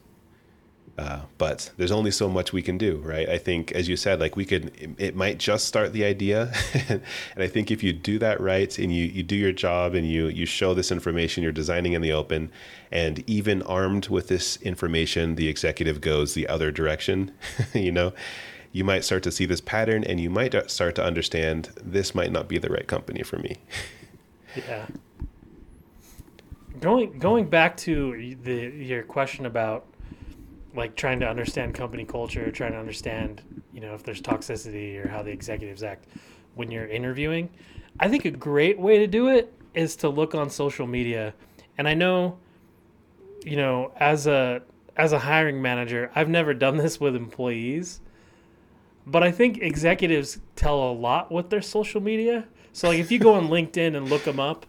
Speaker 1: Uh, but there's only so much we can do, right? I think, as you said, like we could, it, it might just start the idea, and I think if you do that right and you you do your job and you you show this information, you're designing in the open, and even armed with this information, the executive goes the other direction, you know, you might start to see this pattern, and you might start to understand this might not be the right company for me.
Speaker 2: Yeah. Going going back to the your question about like trying to understand company culture, trying to understand, you know, if there's toxicity or how the executives act when you're interviewing. I think a great way to do it is to look on social media. And I know you know, as a as a hiring manager, I've never done this with employees. But I think executives tell a lot with their social media. So like if you go on LinkedIn and look them up,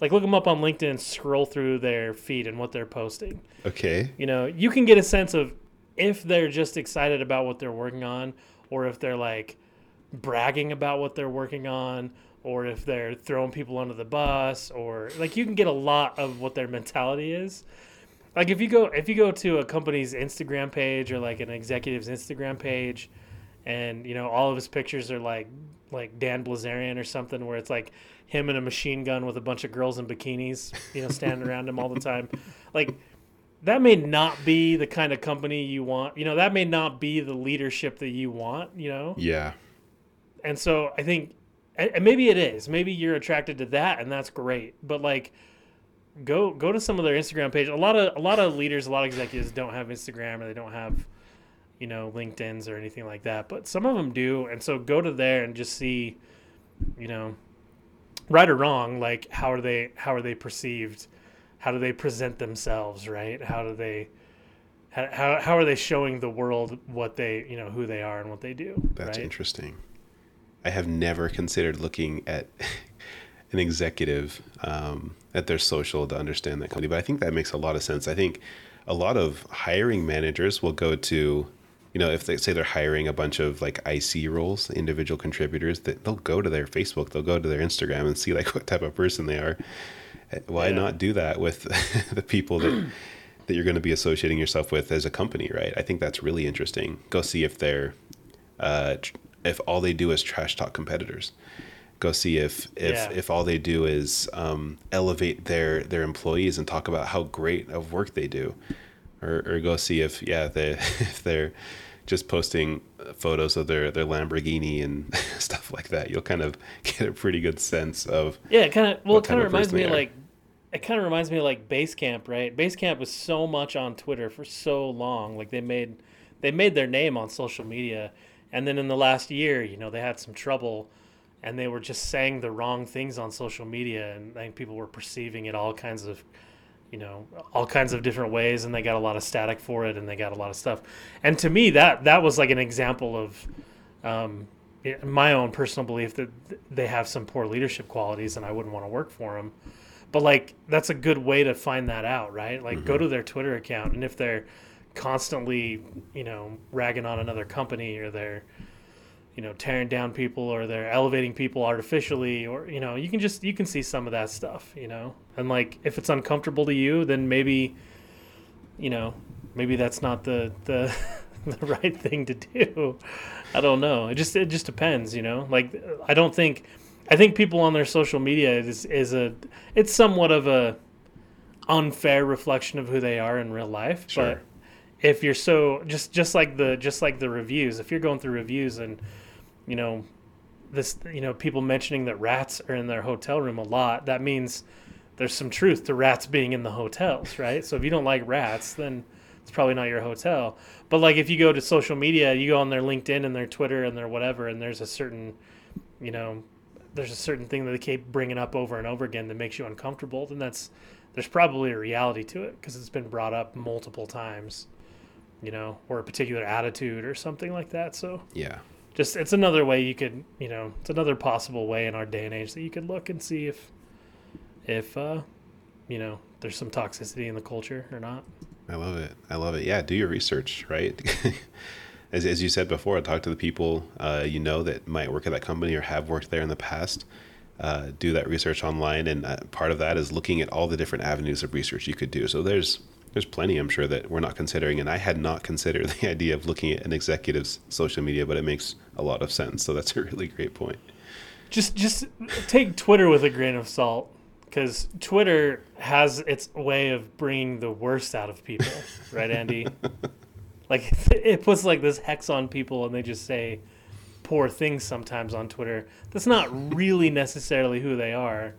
Speaker 2: like look them up on LinkedIn and scroll through their feed and what they're posting.
Speaker 1: Okay.
Speaker 2: You know, you can get a sense of if they're just excited about what they're working on or if they're like bragging about what they're working on or if they're throwing people under the bus or like you can get a lot of what their mentality is. Like if you go if you go to a company's Instagram page or like an executive's Instagram page and you know all of his pictures are like like Dan Bilzerian or something where it's like him and a machine gun with a bunch of girls in bikinis, you know, standing around him all the time. Like that may not be the kind of company you want. You know, that may not be the leadership that you want, you know?
Speaker 1: Yeah.
Speaker 2: And so I think and maybe it is. Maybe you're attracted to that and that's great. But like go go to some of their Instagram page. A lot of a lot of leaders, a lot of executives don't have Instagram or they don't have you know LinkedIn's or anything like that. But some of them do, and so go to there and just see, you know, right or wrong, like how are they how are they perceived? How do they present themselves? Right? How do they how, how, are they showing the world what they you know who they are and what they do?
Speaker 1: That's
Speaker 2: right?
Speaker 1: interesting. I have never considered looking at an executive um, at their social to understand that company, but I think that makes a lot of sense. I think a lot of hiring managers will go to, you know, if they say they're hiring a bunch of like IC roles, individual contributors, that they'll go to their Facebook, they'll go to their Instagram and see like what type of person they are. Why
Speaker 2: Yeah.
Speaker 1: not do that with the people that that you're going to be associating yourself with as a company, right? I think that's really interesting. Go see if they're uh, tr- if all they do is trash talk competitors. Go see if if,
Speaker 2: Yeah.
Speaker 1: if all they do is um, elevate their their employees and talk about how great of work they do, or or go see if yeah they if they're just posting photos of their their Lamborghini and stuff like that. You'll kind of get a pretty good sense of
Speaker 2: Yeah, it kind of well, it kind of reminds me
Speaker 1: they
Speaker 2: of
Speaker 1: are.
Speaker 2: like it kind of reminds me of like Basecamp, right? Basecamp was so much on Twitter for so long. Like they made they made their name on social media, and then in the last year, you know, they had some trouble, and they were just saying the wrong things on social media, and I think people were perceiving it all kinds of you know all kinds of different ways and they got a lot of static for it and they got a lot of stuff. And to me that that was like an example of um, my own personal belief that they have some poor leadership qualities and i wouldn't want to work for them but like that's a good way to find that out right? Like go to their twitter account and if they're constantly you know ragging on another company or they're you know tearing down people or they're elevating people artificially or you know you can just you can see some of that stuff you know? And like if it's uncomfortable to you then maybe you know maybe that's not the the the right thing to do. I don't know. It just it just depends you know? Like i don't think i think people on their social media is is a it's somewhat of a unfair reflection of who they are in real life
Speaker 1: Sure.
Speaker 2: but if you're so just just like the just like the reviews if you're going through reviews and you know this you know people mentioning that rats are in their hotel room a lot that means there's some truth to rats being in the hotels right so if you don't like rats then it's probably not your hotel. But like if you go to social media, you go on their LinkedIn and their Twitter and their whatever, and there's a certain, you know, there's a certain thing that they keep bringing up over and over again that makes you uncomfortable, then that's there's probably a reality to it because it's been brought up multiple times, you know, or a particular attitude or something like that. So
Speaker 1: Yeah.
Speaker 2: Just it's another way you could, you know, it's another possible way in our day and age that you could look and see if, if, uh, you know, there's some toxicity in the culture or not.
Speaker 1: I love it. I love it. Yeah, do your research, right? as, as you said before, talk to the people uh, you know that might work at that company or have worked there in the past. Uh, do that research online, and uh, part of that is looking at all the different avenues of research you could do. So there's there's plenty, I'm sure, that we're not considering, and I had not considered the idea of looking at an executive's social media, but it makes a lot of sense. So that's a really great point.
Speaker 2: just just take Twitter with a grain of salt because Twitter has its way of bringing the worst out of people, right, Andy? like it puts like this hex on people, and they just say poor things sometimes on Twitter. That's not really necessarily who they are.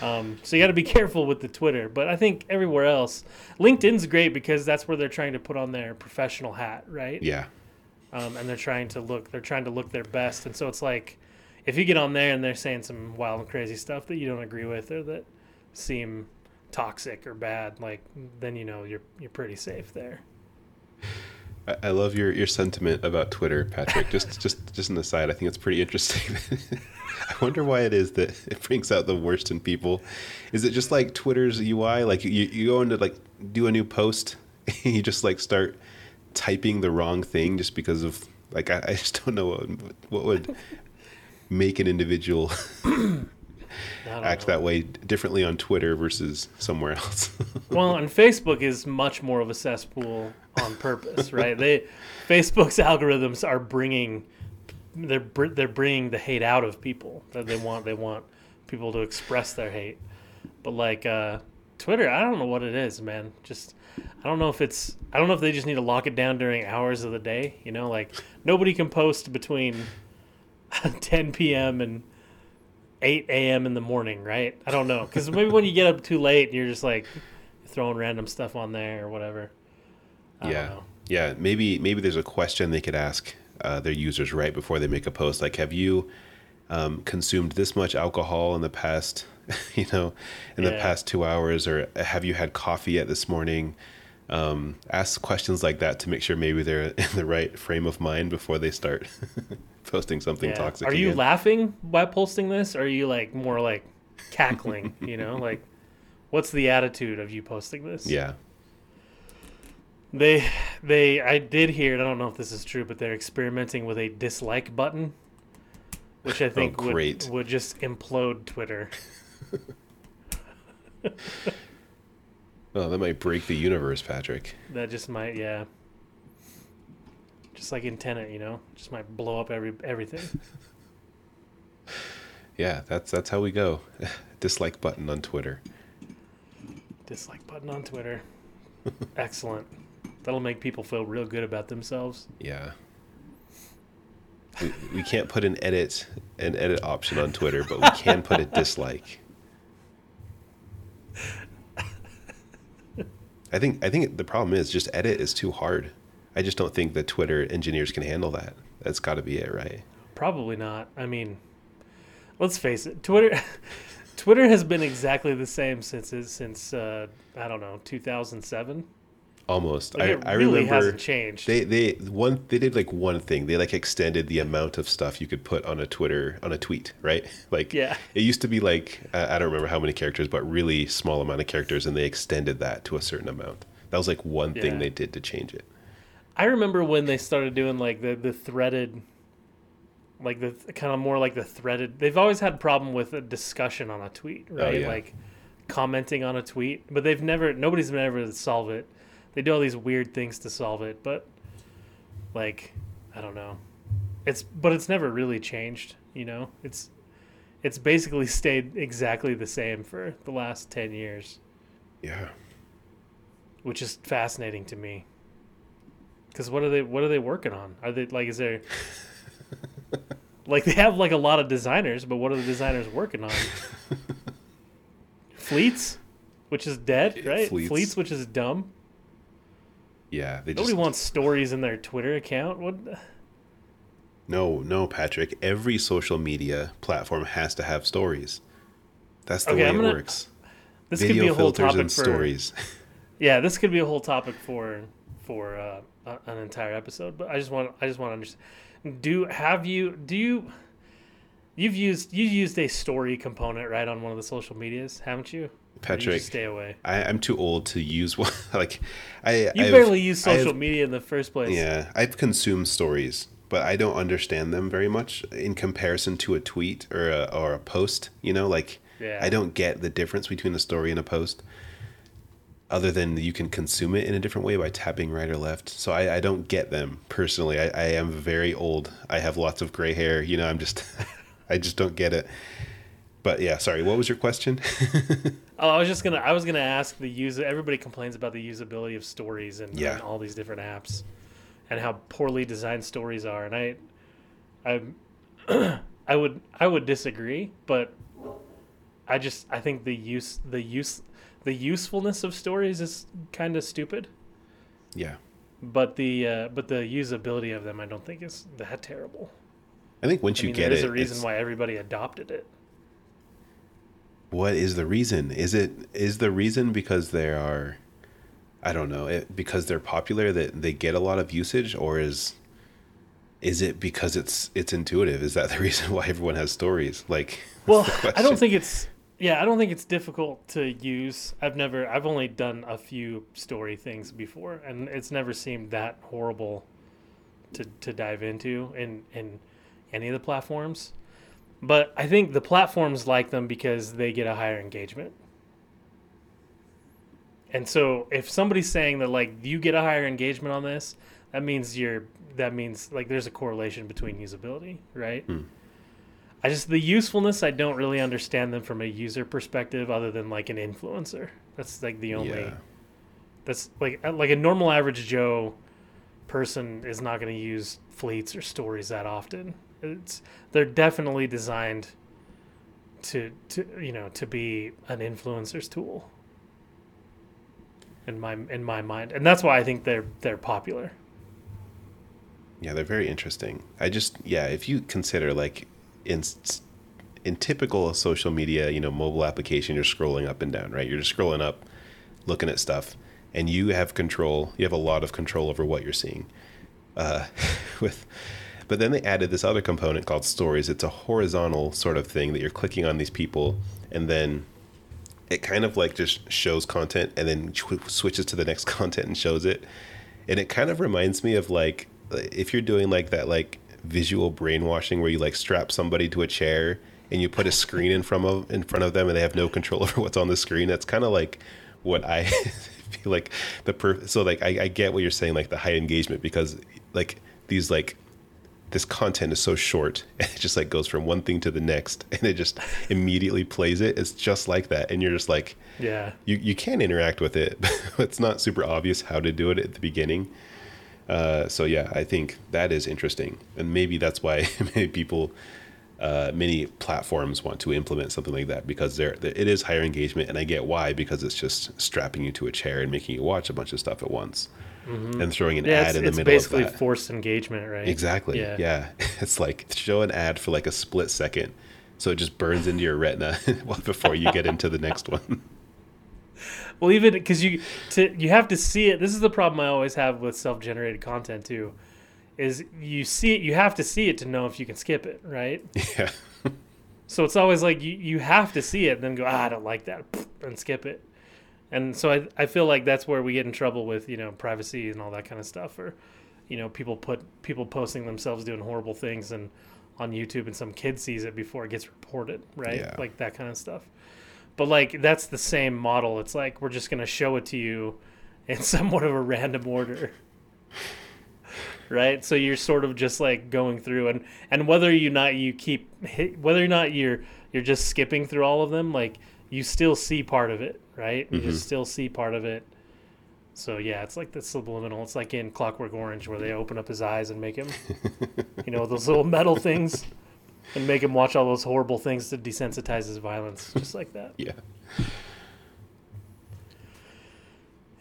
Speaker 2: Um, so you got to be careful with the Twitter, but I think everywhere else, LinkedIn's great because that's where they're trying to put on their professional hat, right?
Speaker 1: Yeah,
Speaker 2: um, and they're trying to look they're trying to look their best and so it's like if you get on there and they're saying some wild and crazy stuff that you don't agree with or that seem toxic or bad like then you know you're you're pretty safe there
Speaker 1: I, love your, your sentiment about Twitter, Patrick. Just just just an aside, I think it's pretty interesting. I wonder why it is that it brings out the worst in people. Is it just like Twitter's UI? Like you, you go into like do a new post, and you just like start typing the wrong thing just because of like I, I just don't know what, what would make an individual act
Speaker 2: know.
Speaker 1: that way differently on Twitter versus somewhere else.
Speaker 2: well and facebook is much more of a cesspool on purpose right they facebook's algorithms are bringing they're br- they're bringing the hate out of people that they want they want people to express their hate. But like uh twitter i don't know what it is man. Just i don't know if it's i don't know if they just need to lock it down during hours of the day you know? Like nobody can post between 10 p.m and 8 a.m in the morning right? I don't know. Because maybe when you get up too late you're just like throwing random stuff on there or whatever. I don't
Speaker 1: yeah.
Speaker 2: know.
Speaker 1: yeah maybe maybe there's a question they could ask uh, their users right before they make a post like have you um, consumed this much alcohol in the past you know in the past two hours or have you had coffee yet this morning um, ask questions like that to make sure maybe they're in the right frame of mind before they start posting something
Speaker 2: Yeah.
Speaker 1: toxic
Speaker 2: Are you
Speaker 1: again.
Speaker 2: laughing while posting this? Or are you like more like cackling? you know, like what's the attitude of you posting this?
Speaker 1: yeah
Speaker 2: They they I did hear, and I don't know if this is true, but they're experimenting with a dislike button, which I oh, think would
Speaker 1: Oh, great.
Speaker 2: would just implode Twitter.
Speaker 1: oh that might break the universe patrick
Speaker 2: That just might, yeah. Just like in Tenet, you know, just might blow up every everything.
Speaker 1: yeah that's that's how we go dislike button on twitter
Speaker 2: dislike button on Twitter. Excellent. That'll make people feel real good about themselves.
Speaker 1: Yeah. We, we can't put an edit an edit option on Twitter, but we can put a dislike. I think I think the problem is just edit is too hard. I just don't think the Twitter engineers can handle that. That's got to be it, right?
Speaker 2: Probably not. I mean, let's face it. Twitter, Twitter has been exactly the same since it- since uh, I don't know 2007.
Speaker 1: Almost.
Speaker 2: Like,
Speaker 1: I,
Speaker 2: it
Speaker 1: I
Speaker 2: really
Speaker 1: remember
Speaker 2: hasn't changed.
Speaker 1: they they one they did like one thing. They like extended the amount of stuff you could put on a Twitter on a tweet, right? Like
Speaker 2: Yeah.
Speaker 1: it used to be like uh, I don't remember how many characters, but really small amount of characters, and they extended that to a certain amount. That was like one
Speaker 2: Yeah.
Speaker 1: thing they did to change it.
Speaker 2: I remember when they started doing like the the threaded, like the kind of more like the threaded. They've always had problem with a discussion on a tweet, right?
Speaker 1: Oh, yeah.
Speaker 2: Like commenting on a tweet, but they've never nobody's been able to solve it. They do all these weird things to solve it, but like I don't know. It's but it's never really changed, you know? It's it's basically stayed exactly the same for the last 10 years,
Speaker 1: Yeah.
Speaker 2: which is fascinating to me. Cuz what are they what are they working on? Are they like is there like they have like a lot of designers, but what are the designers working on? Fleets, which is dead, right?
Speaker 1: Fleets.
Speaker 2: Fleets, which is dumb.
Speaker 1: Yeah, they
Speaker 2: Nobody
Speaker 1: just
Speaker 2: wants stories in their Twitter account. What?
Speaker 1: no, no, Patrick. Every social media platform has to have stories. That's the
Speaker 2: Okay,
Speaker 1: way
Speaker 2: I'm
Speaker 1: it
Speaker 2: gonna-
Speaker 1: works.
Speaker 2: This could
Speaker 1: Video
Speaker 2: be a whole topic
Speaker 1: and
Speaker 2: for.
Speaker 1: stories.
Speaker 2: Yeah, this could be a whole topic for for uh, an entire episode. But I just want I just want to understand. Do have you do you you've used you used a story component right on one of the social medias, haven't you?
Speaker 1: Patrick,
Speaker 2: stay away.
Speaker 1: I, I'm too old to use one. like, I
Speaker 2: You
Speaker 1: I've-
Speaker 2: barely use
Speaker 1: I've-
Speaker 2: social media in the first place.
Speaker 1: Yeah, I've consumed stories, but I don't understand them very much in comparison to a tweet or a, or a post. You know, like
Speaker 2: Yeah.
Speaker 1: I don't get the difference between a story and a post, other than you can consume it in a different way by tapping right or left. So I, I don't get them personally. I, I am very old. I have lots of gray hair. You know, I'm just, I just don't get it. But yeah, sorry. What was your question?
Speaker 2: Oh, I was just gonna I was gonna ask the user. Everybody complains about the usability of stories and,
Speaker 1: Yeah.
Speaker 2: and all these different apps, and how poorly designed stories are. And I, I, I would I would disagree, but I just I think the use the use the usefulness of stories is kind of stupid.
Speaker 1: yeah,
Speaker 2: But the uh, but the usability of them I don't think is that terrible.
Speaker 1: I think once
Speaker 2: I
Speaker 1: you
Speaker 2: mean,
Speaker 1: get
Speaker 2: there's
Speaker 1: it,
Speaker 2: a reason why everybody adopted it.
Speaker 1: What is the reason is it is the reason because they are i don't know it, because they're popular that they get a lot of usage or is is it because it's it's intuitive is that the reason why everyone has stories like
Speaker 2: Well, I don't think it's yeah, I don't think it's difficult to use. I've never I've only done a few story things before and it's never seemed that horrible to to dive into in in any of the platforms. But I think the platforms like them because they get a higher engagement. And so if somebody's saying that like you get a higher engagement on this, that means you're that means like there's a correlation between usability, right? Hmm. I just the usefulness I don't really understand them from a user perspective other than like an influencer. That's like the only
Speaker 1: yeah
Speaker 2: that's like like a normal average Joe person is not going to use fleets or stories that often. It's they're definitely designed to to you know to be an influencer's tool. In my in my mind, and that's why I think they're they're popular.
Speaker 1: yeah they're very interesting. I just yeah if you consider like in in typical social media you know mobile application you're scrolling up and down right? You're just scrolling up looking at stuff and you have control you have a lot of control over what you're seeing. Uh, with but then they added this other component called stories. It's a horizontal sort of thing that you're clicking on these people and then it kind of like just shows content and then switches to the next content and shows it. And it kind of reminds me of like if you're doing like that like visual brainwashing where you like strap somebody to a chair and you put a screen in front of in front of them and they have no control over what's on the screen that's kind of like what i feel like the per so like I, I get what you're saying like the high engagement because like these like this content is so short and it just like goes from one thing to the next and it just immediately plays it. It's just like that and you're just like
Speaker 2: Yeah,
Speaker 1: you, you can interact with it. But it's not super obvious how to do it at the beginning. Uh, so yeah i think that is interesting and maybe that's why many people uh, many platforms want to implement something like that because there it is higher engagement and i get why because it's just strapping you to a chair and making you watch a bunch of stuff at once and throwing an
Speaker 2: Mm-hmm. yeah.
Speaker 1: ad in the middle of that It's basically
Speaker 2: forced engagement, right?
Speaker 1: Exactly.
Speaker 2: Yeah.
Speaker 1: Yeah. It's like show an ad for like a split second. So it just burns into your retina before you get into the next one.
Speaker 2: Well, even because you to you have to see it. This is the problem I always have with self-generated content too, is you see it. You have to see it to know if you can skip it, right?
Speaker 1: yeah.
Speaker 2: So it's always like you, you have to see it, and then go, ah, I don't like that, and skip it. And so I I feel like that's where we get in trouble with you know privacy and all that kind of stuff, or you know people put people posting themselves doing horrible things and on YouTube, and some kid sees it before it gets reported, right?
Speaker 1: Yeah.
Speaker 2: Like that kind of stuff. But like that's the same model. It's like we're just gonna show it to you in somewhat of a random order. Right, so you're sort of just like going through, and and whether you not you keep whether or not you're you're just skipping through all of them, like you still see part of it, right? You just mm-hmm. still see part of it. So yeah, it's like the subliminal. It's like in Clockwork Orange where they open up his eyes and make him, you know, those little metal things, and make him watch all those horrible things to desensitize his violence, just like that.
Speaker 1: Yeah.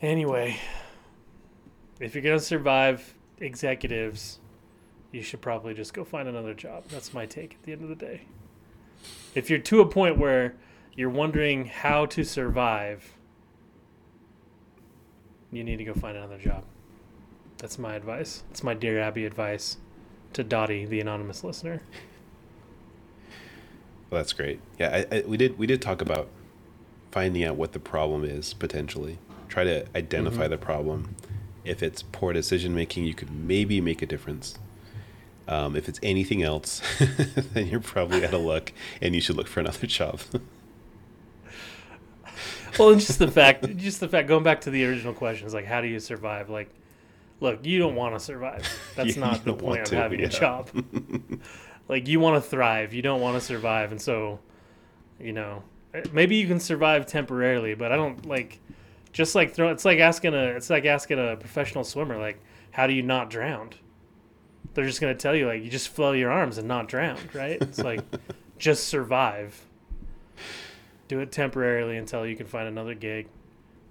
Speaker 2: Anyway, if you're gonna survive executives, you should probably just go find another job. That's my take at the end of the day. If you're to a point where you're wondering how to survive, you need to go find another job. That's my advice. That's my dear Abby advice to Dottie, the anonymous listener.
Speaker 1: Well, that's great. Yeah, I, I, we did we did talk about finding out what the problem is potentially. Try to identify
Speaker 2: Mm-hmm.
Speaker 1: the problem. If it's poor decision making, you could maybe make a difference. Um, if it's anything else, then you're probably out of luck, and you should look for another job.
Speaker 2: Well, just the fact, just the fact, going back to the original question is like, how do you survive? Like, look, you don't want to survive. That's
Speaker 1: You-
Speaker 2: not
Speaker 1: you
Speaker 2: the point of
Speaker 1: to,
Speaker 2: having
Speaker 1: yeah.
Speaker 2: a job. like, you want to thrive. You don't want to survive, and so, you know, maybe you can survive temporarily, but I don't like. Just like throw, it's like asking a, it's like asking a professional swimmer, like, how do you not drown? They're just gonna tell you, like, you just flail your arms and not drown, right? It's like, just survive do it temporarily until you can find another gig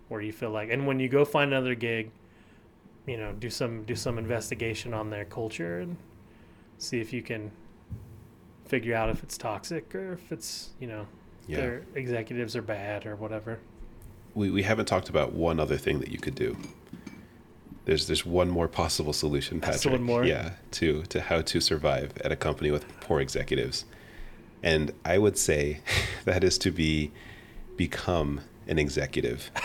Speaker 2: where you feel like and when you go find another gig you know do some do some investigation on their culture and see if you can figure out if it's toxic or if it's you know
Speaker 1: yeah,
Speaker 2: their executives are bad or whatever
Speaker 1: we we haven't talked about one other thing that you could do. There's there's one more possible solution,
Speaker 2: That's
Speaker 1: Patrick.
Speaker 2: one more?
Speaker 1: Yeah, to to how to survive at a company with poor executives, and I would say that is to be become an executive.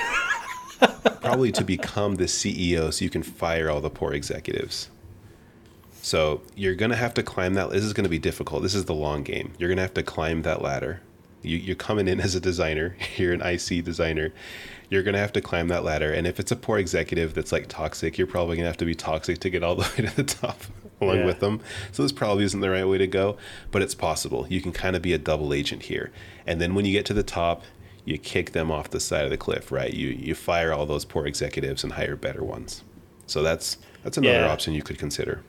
Speaker 1: Probably to become the CEO, so you can fire all the poor executives. So you're gonna have to climb that. This is gonna be difficult. This is the long game. You're gonna have to climb that ladder. You, you're coming in as a designer. You're an IC designer. You're gonna have to climb that ladder. And if it's a poor executive that's like toxic, you're probably gonna have to be toxic to get all the way to the top along
Speaker 2: Yeah.
Speaker 1: with them. So this probably isn't the right way to go, but it's possible. You can kind of be a double agent here. And then when you get to the top, you kick them off the side of the cliff, right? You you fire all those poor executives and hire better ones. So that's that's another
Speaker 2: Yeah.
Speaker 1: option you could consider.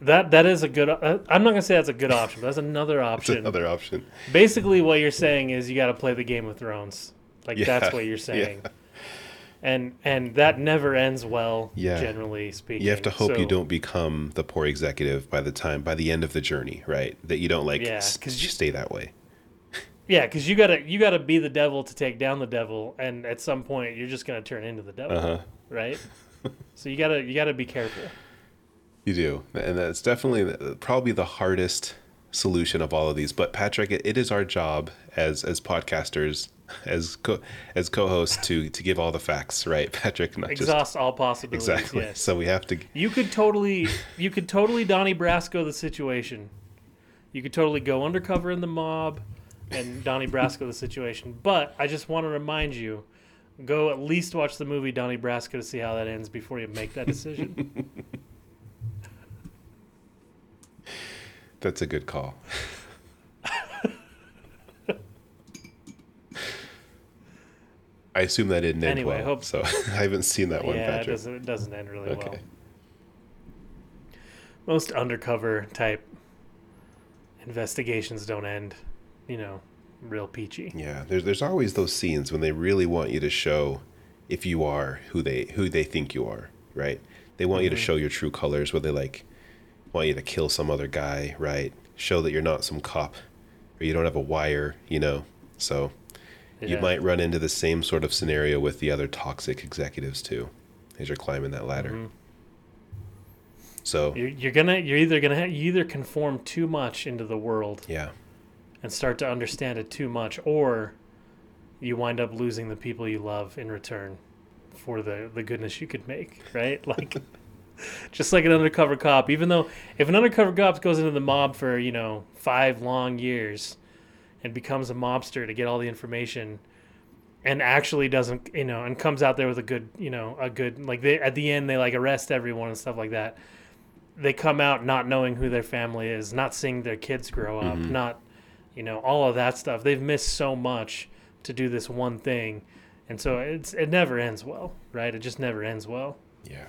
Speaker 2: that that is a good uh, i'm not gonna say that's a good option but that's another option
Speaker 1: another option.
Speaker 2: basically what you're saying is you got to play the game of thrones like
Speaker 1: Yeah,
Speaker 2: that's what you're saying and and that never ends well
Speaker 1: Yeah.
Speaker 2: generally speaking
Speaker 1: You have to hope you don't become the poor executive by the time by the end of the journey, right? That you don't like
Speaker 2: Yeah, 'cause you-
Speaker 1: stay that way.
Speaker 2: Yeah, because you gotta you gotta be the devil to take down the devil, and at some point you're just gonna turn into the devil,
Speaker 1: Uh-huh.
Speaker 2: right? so you gotta you gotta be careful.
Speaker 1: You do, and that's definitely the- probably the hardest solution of all of these. But Patrick, it, it is our job as as podcasters, as co- as co-hosts to to give all the facts, right, Patrick? Not just
Speaker 2: Exhaust all possibilities.
Speaker 1: exactly.
Speaker 2: Yes.
Speaker 1: So we have to.
Speaker 2: you could totally you could totally Donnie Brasco the situation. You could totally go undercover in the mob and Donnie Brasco the situation. But I just want to remind you, go at least watch the movie Donnie Brasco to see how that ends before you make that decision.
Speaker 1: That's a good call. I assume that didn't end
Speaker 2: Anyway, I
Speaker 1: well,
Speaker 2: hope-
Speaker 1: so I haven't seen that one,
Speaker 2: yeah, it
Speaker 1: Patrick.
Speaker 2: doesn't it doesn't end really well.
Speaker 1: Okay.
Speaker 2: most undercover type investigations don't end, you know, real peachy.
Speaker 1: Yeah, there's there's always those scenes when they really want you to show if you are who they who they think you are, right? They want you to mm-hmm. show your true colors, where they like want you to kill some other guy, right? Show that you're not some cop, or you don't have a wire, you know. So you might run into the same sort of scenario with the other toxic executives too, as you're climbing that ladder.
Speaker 2: Mhm.
Speaker 1: So
Speaker 2: You're, you're gonna you're either gonna ha- you either conform too much into the world
Speaker 1: yeah,
Speaker 2: and start to understand it too much, or you wind up losing the people you love in return for the the goodness you could make, right? Like. Just like an undercover cop, even though if an undercover cop goes into the mob for you know five long years, and becomes a mobster to get all the information and actually doesn't you know and comes out there with a good you know a good like they at the end they like arrest everyone and stuff like that they come out not knowing who their family is not seeing their kids grow up
Speaker 1: Mhm.
Speaker 2: not you know all of that stuff. They've missed so much to do this one thing. And so it's it never ends well right? It just never ends well.
Speaker 1: Yeah,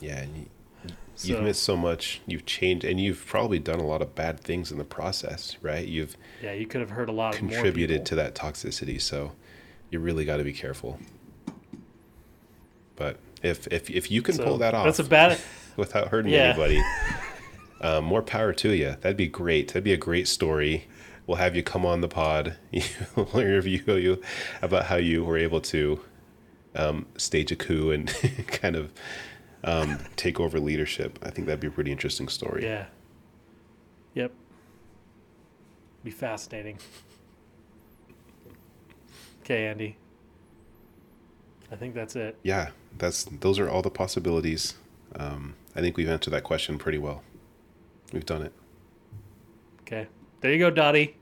Speaker 1: yeah. And you,
Speaker 2: so
Speaker 1: You've missed so much. You've changed, and you've probably done a lot of bad things in the process, right? You've
Speaker 2: yeah you could have hurt a lot
Speaker 1: contributed to that toxicity, so you really got to be careful. But If if if you can
Speaker 2: So
Speaker 1: pull that off,
Speaker 2: That's a bad.
Speaker 1: without hurting
Speaker 2: Yeah.
Speaker 1: anybody. Um, more power to you. That'd be great. That'd be a great story. We'll have you come on the pod. we'll interview you about how you were able to um, stage a coup and kind of um, take over leadership. I think that'd be a pretty interesting story.
Speaker 2: Yeah. Yep. Be fascinating. Okay, Andy. I think that's it.
Speaker 1: Yeah, that's those are all the possibilities. Um, I think we've answered that question pretty well. We've done it.
Speaker 2: Okay. There you go, Dottie.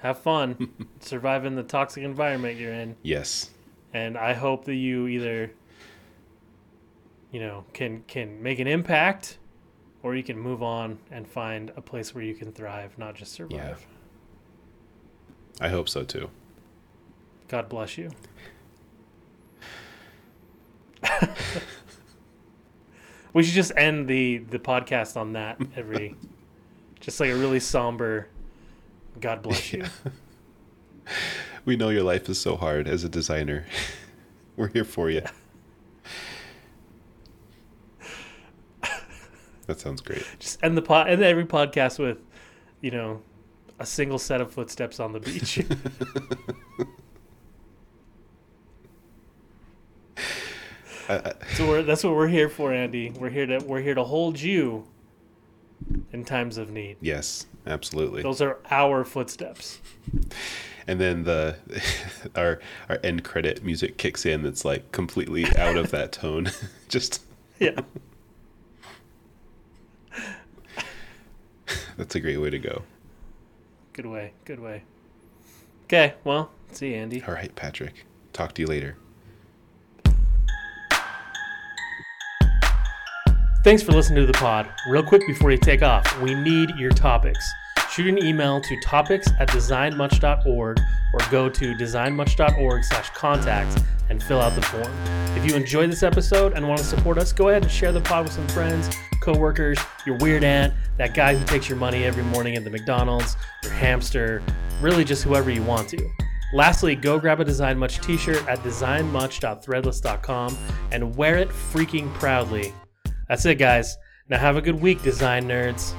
Speaker 2: Have fun. surviving the toxic environment you're in.
Speaker 1: Yes.
Speaker 2: And I hope that you either you know, can can make an impact or you can move on and find a place where you can thrive, not just survive.
Speaker 1: I hope so too.
Speaker 2: God bless you. we should just end the the podcast on that every just like a really somber God bless you.
Speaker 1: We know your life is so hard as a designer. We're here for you. That sounds great.
Speaker 2: Just end the pod end every podcast with, you know, a single set of footsteps on the beach. So we're, that's what we're here for, Andy. We're here to we're here to hold you in times of need.
Speaker 1: yes, absolutely.
Speaker 2: Those are our footsteps.
Speaker 1: And then the our our end credit music kicks in. That's like completely out of that tone. Just
Speaker 2: Yeah.
Speaker 1: That's a great way to go.
Speaker 2: Good way. Good way. Okay. Well, see you, Andy.
Speaker 1: All right, Patrick. Talk to you later.
Speaker 2: Thanks for listening to the pod. Real quick before you take off, we need your topics. Shoot an email to topics at designmuch.org or go to designmuch.org slash contact and fill out the form. If you enjoyed this episode and want to support us, go ahead and share the pod with some friends, coworkers, your weird aunt, that guy who takes your money every morning at the McDonald's, your hamster, really just whoever you want to. Lastly, go grab a Design Much t-shirt at designmuch.threadless.com and wear it freaking proudly. That's it, guys. Now have a good week, design nerds.